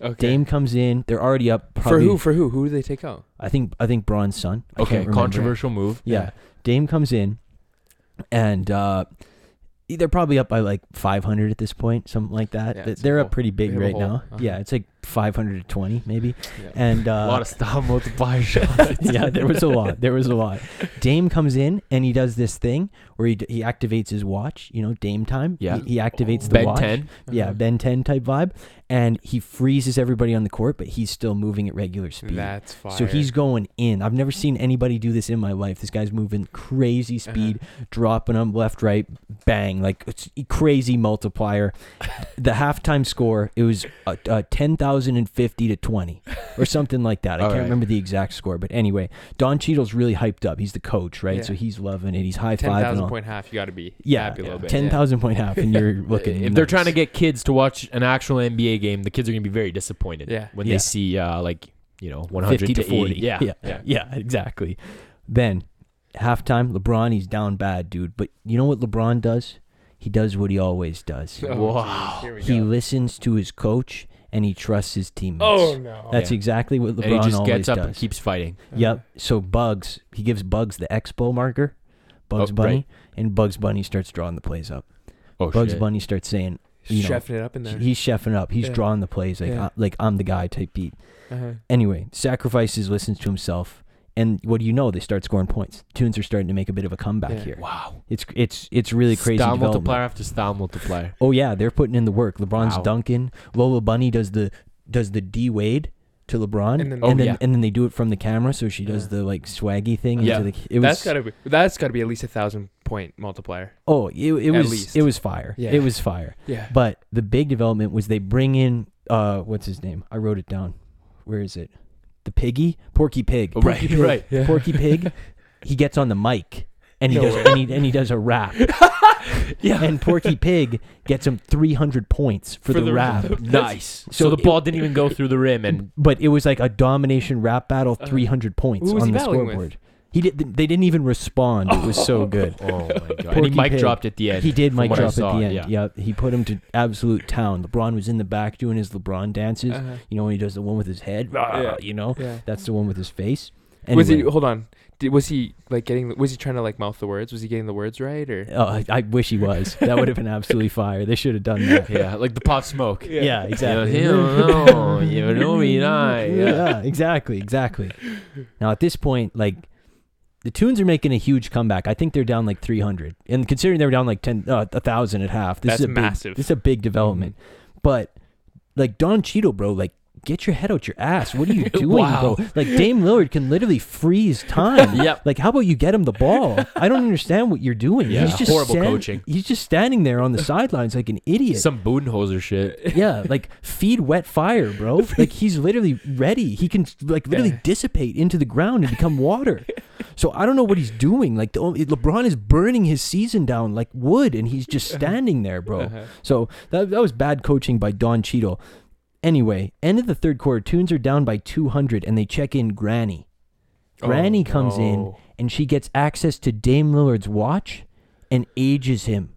okay. Dame comes in. They're already up. for who? For who? Who do they take out? I think I think Braun's son. I Okay, controversial move. Yeah. Dame comes in, and uh, they're probably up by like 500 at this point, something like that. Yeah, Th- it's a they're up pretty big They have a right now. Uh-huh. Yeah, it's like 500 to 20 maybe. Yeah. And uh, a lot of style multiplier shots. yeah, there was a lot. There was a lot. Dame comes in and he does this thing where he, he activates his watch. You know, Dame time. Yeah. He, he activates the watch. Ben watch. 10. Yeah, Uh-huh. Ben 10 type vibe. And he freezes everybody on the court, but he's still moving at regular speed. That's fire. So he's going in. I've never seen anybody do this in my life. This guy's moving crazy Uh-huh. speed, dropping them left, right, bang, like it's crazy multiplier. the halftime score it was uh, uh, ten thousand and fifty to twenty, or something like that. I can't right. remember the exact score, but anyway, Don Cheadle's really hyped up. He's the coach, right? Yeah. So he's loving it. He's high five. all. point half. You got to be Yeah, happy a little bit. ten thousand point half, and you're looking. if they're trying to get kids to watch an actual NBA game, the kids are going to be very disappointed Yeah. when Yeah. they see uh, like you know 100 50 to 40. 80. Yeah, yeah, yeah, yeah, exactly. Then halftime, LeBron, he's down bad, dude. But you know what LeBron does? He does what he always does. Oh, Wow. geez, Here we He go. listens to his coach and he trusts his teammates. Oh no. That's Yeah. exactly what LeBron and he just always gets up does. and keeps fighting. Yep. So Bugs, he gives Bugs the expo marker, Bugs Oh, Bunny, right. and Bugs Bunny starts drawing the plays up. Oh Bugs shit. Bunny starts saying, you know, chefing it up in there. he's chefing up. He's Yeah. drawing the plays like Yeah. uh, like I'm the guy type beat. uh-huh. Anyway, sacrifices, listens to himself, and what do you know? They start scoring points. Tunes are starting to make a bit of a comeback Yeah. here. Wow. It's it's it's really crazy. Style multiplier after style multiplier. Oh yeah, they're putting in the work. LeBron's Wow. dunking. Lola Bunny does the does the D Wade to LeBron, And then- Oh, and then yeah. and then they do it from the camera. So she does Yeah. the like swaggy thing. Yeah. into the, it was That's gotta be that's gotta be at least a thousand point multiplier. oh it, it was least. it was fire. Yeah. It was fire. Yeah. But the big development was they bring in uh what's his name? I wrote it down. Where is it? The piggy, Porky Pig. Oh, Porky right, Pig. right. Yeah. Porky Pig. He gets on the mic and he No does way. and he, and he does a rap. Yeah. And Porky Pig gets him 300 points for, For the, the- rap. nice. So So, the it- ball didn't even go through the rim, and But it was like a domination rap battle, Uh-huh. 300 points Who was on he the battling with? scoreboard. He did. They didn't even respond. It was so good. oh my god, and he Porky mic Pig. dropped at the end. He did from mic drop at saw, the end. Yeah. Yeah. he put him to absolute town. LeBron was in the back doing his LeBron dances. Uh-huh. You know when he does the one with his head. rah, Yeah. You know Yeah. that's the one with his face. Was he Anyway, hold on? Did, was he like getting? Was he trying to like mouth the words? Was he getting the words right or? Oh, I, I wish he was. That would have been absolutely fire. They should have done that. Yeah, like the pop smoke. Yeah, exactly. You know, you know me, I. Yeah. yeah, exactly, exactly. Now at this point, like the Tunes are making a huge comeback. I think they're down like 300, and considering they were down like 10, uh, a thousand at half, this That's is a big, massive. This is a big development. But like Don Cheeto, bro, like get your head out your ass. What are you doing, Wow. bro? Like Dame Lillard can literally freeze time. Yep. Like, how about you get him the ball? I don't understand what you're doing. Yeah, he's just horrible stand- coaching. He's just standing there on the sidelines like an idiot. Some Budenholzer shit. Yeah, like feed wet fire, bro. Like he's literally ready. He can like literally dissipate into the ground and become water. So I don't know what he's doing. Like only, LeBron is burning his season down like wood, and he's just standing there, bro. Uh-huh. So that that was bad coaching by Don Cheadle. Anyway, end of the third quarter, Tunes are down by 200, and they check in Granny. Granny Oh, comes in no. and she gets access to Dame Lillard's watch and ages him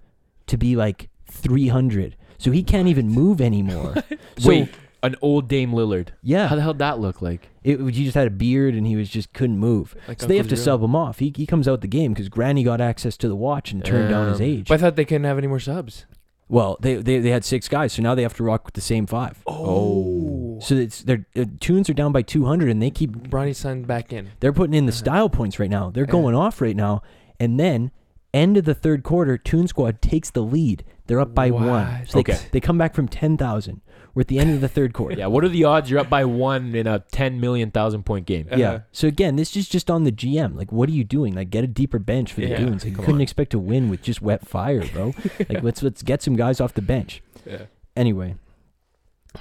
to be like 300. So he can't even move anymore. So, Wait, an old Dame Lillard. yeah. How the hell would that look like? It, he just had a beard and he was just couldn't move. Like so they have Uncle to Drew. sub him off. He, he comes out the game because Granny got access to the watch and turned down his Damn. age. But I thought they couldn't have any more subs. Well, they, they they had six guys, so now they have to rock with the same five. Oh. So it's their uh, tunes are down by 200 and they keep Bronny's son back in. they're putting in the Uh-huh. style points right now. They're Yeah. going off right now. And then end of the third quarter, Toon Squad takes the lead. They're up by one. So they, Okay. they come back from 10,000. We're at the end of the third quarter. Yeah, what are the odds you're up by one in a 10 million thousand point game? Yeah. Uh-huh. So again, this is just on the GM. Like, what are you doing? Like, get a deeper bench for the Yeah. Goons. Like, you Come couldn't on. expect to win with just wet fire, bro. like, let's let's get some guys off the bench. Yeah. Anyway,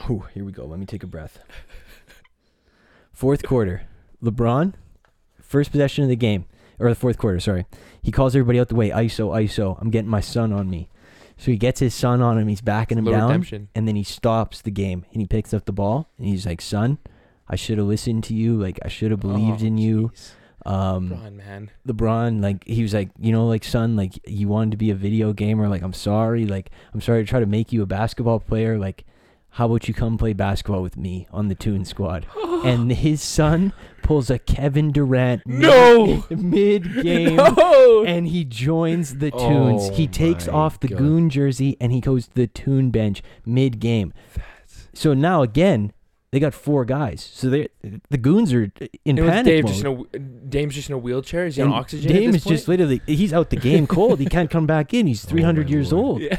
Whew, here we go. Let me take a breath. Fourth quarter, LeBron, first possession of the game, or the fourth quarter. Sorry, he calls everybody out the way. ISO, ISO. I'm getting my son on me. So he gets his son on him. He's backing him down, redemption. and then he stops the game and he picks up the ball and he's like, "Son, I should have listened to you. Like I should have believed Oh, in you." jeez. Um, Bron, man. LeBron, like he was like, you know, like son, like you wanted to be a video gamer. Like I'm sorry, like I'm sorry to try to make you a basketball player. Like, how about you come play basketball with me on the Toon Squad? and his son pulls a Kevin Durant No! mid game. No! And he joins the oh Tunes. Oh he takes off the God. Goon jersey and he goes to the Toon bench mid game. So now again, they got four guys. So they the Goons are in And panic Dave mode. just in a, Dame's just in a wheelchair. Is he on oxygen? Dame is just literally he's out the game cold. He can't come back in. He's Oh 300 my years Lord. old. Yeah.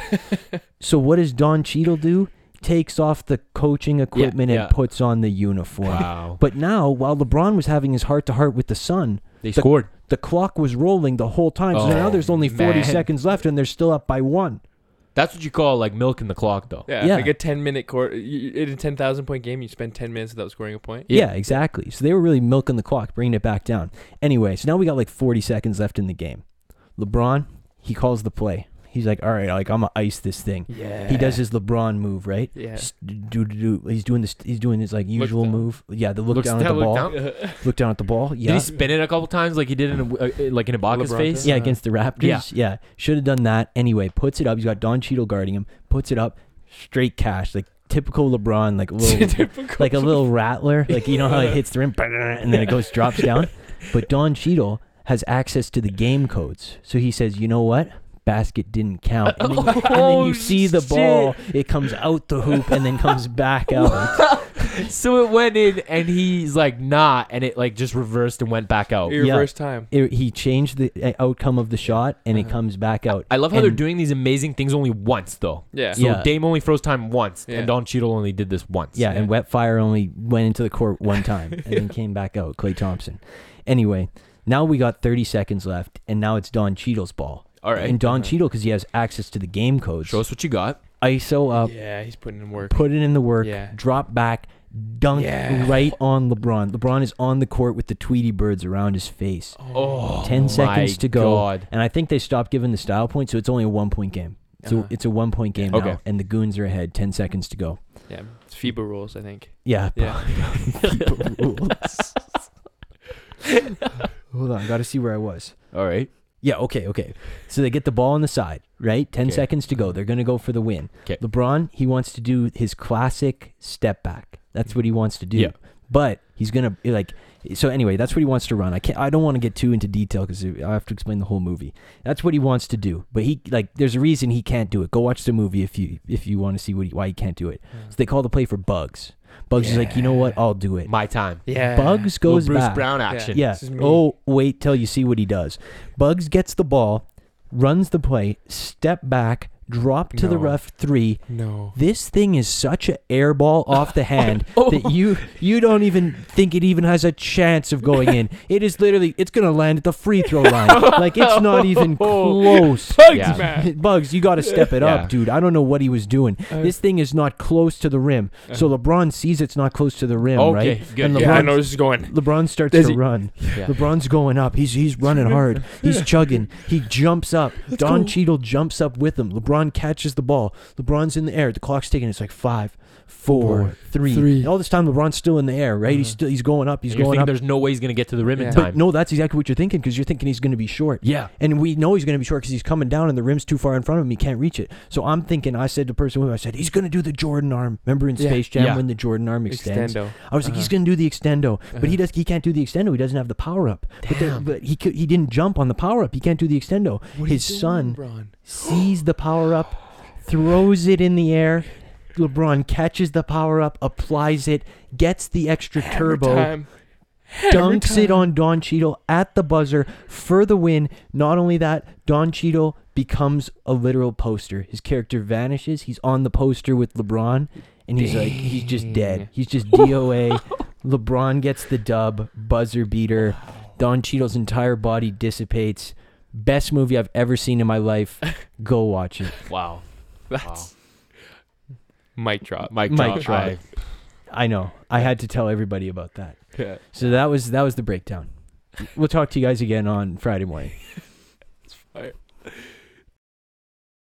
So what does Don Cheadle do? Takes off the coaching equipment yeah. and puts on the uniform. Wow. But now, while LeBron was having his heart to heart with the son, They the- scored. the clock was rolling the whole time. So now Oh, there's only 40 man. seconds left, and they're still up by one. That's what you call like milking the clock, though. Yeah, Yeah. like a ten minute court In a ten thousand point game, you spend ten minutes without scoring a point. Yeah. exactly. So they were really milking the clock, bringing it back down. Anyway, so now we got like 40 seconds left in the game. LeBron, he calls the play. He's like, all right, like I'm gonna ice this thing. Yeah. He does his LeBron move, right? Yeah. Do, do, do. He's doing this. He's doing his like usual move. Yeah, the look Looks down at down, the look ball. down. Look down at the ball. Yeah. Did he spin it a couple times like he did in a, uh, like in Ibaka's LeBron face? Yeah, against the Raptors. Yeah, yeah. should have done that. Anyway, puts it up. He's got Don Cheadle guarding him. Puts it up, straight cash, like typical LeBron, like a little, like a little rattler. Like you know how it hits the rim, and then it goes drops down. But Don Cheadle has access to the game codes, so he says, "You know what? Basket didn't count." And then, and then Oh, you see the ball. It comes out the hoop and then comes back out. So it went in, and he's like, nah, and it like just reversed and went back out. Yeah. Reverse time. It, he changed the uh, outcome of the shot, and it Uh-huh. comes back out. I love how they're And- doing these amazing things only once, though. Yeah. So Yeah. Dame only froze time once, Yeah. and Don Cheadle only did this once. Yeah, and Wet Fire only went into the court one time and then came back out. Klay Thompson. Anyway, now we got 30 seconds left, and now it's Don Cheadle's ball. All right. And Don. Cheadle, because he has access to the game codes, Show us what you got. ISO up, yeah, he's putting in work. put it in the work, Yeah. drop back, dunk Yeah. right on LeBron. LeBron is on the court with the Tweety birds around his face. Oh, 10 seconds my to go. God. And I think they stopped giving the style point, so it's only a one point game. So Uh-huh. it's a one point game Okay. now, and the Goons are ahead. 10 seconds to go. Yeah, it's FIBA rules, I think. Yeah. Yeah. FIBA rules. Hold on, got to see where I was. All right. Yeah, okay, okay. So they get the ball on the side, right? 10 Okay. seconds to go. They're going to go for the win. 'Kay. LeBron, he wants to do his classic step back. That's what he wants to do. Yeah. But he's going to like so anyway, that's what he wants to run. I can't I don't want to get too into detail cuz I have to explain the whole movie. That's what he wants to do. But he like there's a reason he can't do it. Go watch the movie if you if you want to see what he, why he can't do it. Mm. So they call the play for Bugs. Bugs is like, "You know what? I'll do it." My time. Yeah. Bugs Little goes Bruce back. Brown action. Yeah. This is me. Oh, wait till you see what he does. Bugs gets the ball, runs the play, step back, drop to the rough three. No. This thing is such a air ball off the hand Oh. that you you don't even think it even has a chance of going in. It is literally it's gonna land at the free throw line. like it's not even close. Bugs, Yeah. man. Bugs, you got to step it Yeah. up, dude. I don't know what he was doing. Uh, this thing is not close to the rim. So LeBron sees it's not close to the rim, Okay, right? good. And yeah, I LeBron know this is going. LeBron starts Does to he- run. Yeah. LeBron's going up. He's he's running hard. He's chugging. He jumps up. Don Cheadle jumps up with him. LeBron catches the ball. LeBron's in the air. The clock's ticking. It's like five, four, three. three. And all this time, LeBron's still in the air, right? He's Uh-huh. still he's going up. He's And you're going up. there's no way he's gonna get to the rim in time. But no, that's exactly what you're thinking because you're thinking he's going to be short. Yeah. And we know he's going to be short because he's coming down and the rim's too far in front of him. He can't reach it. So I'm thinking, I said to the person with him, I said, he's going to do the Jordan arm. Remember in Yeah. Space Jam Yeah. when the Jordan arm extends? Extendo. I was like, he's Uh-huh. going to do the extendo, but he Uh-huh. does. He can't do the extendo. He doesn't have the power up. But, the, Damn. but he could, he didn't jump on the power up. He can't do the extendo. What His doing, son LeBron? sees the power up, throws it in the air. LeBron catches the power up, applies it, gets the extra Hammer turbo, time. Hammer dunks it on Don Cheadle at the buzzer for the win. Not only that, Don Cheadle becomes a literal poster. His character vanishes. He's on the poster with LeBron, and he's like, he's just dead. He's just DOA. LeBron gets the dub, buzzer beater. Don Cheadle's entire body dissipates. Best movie I've ever seen in my life. Go watch it. Wow. That's mic drop. Mike Mic drop. Mic drop. I- I know. I had to tell everybody about that. Yeah. So that was that was the breakdown. We'll talk to you guys again on Friday morning.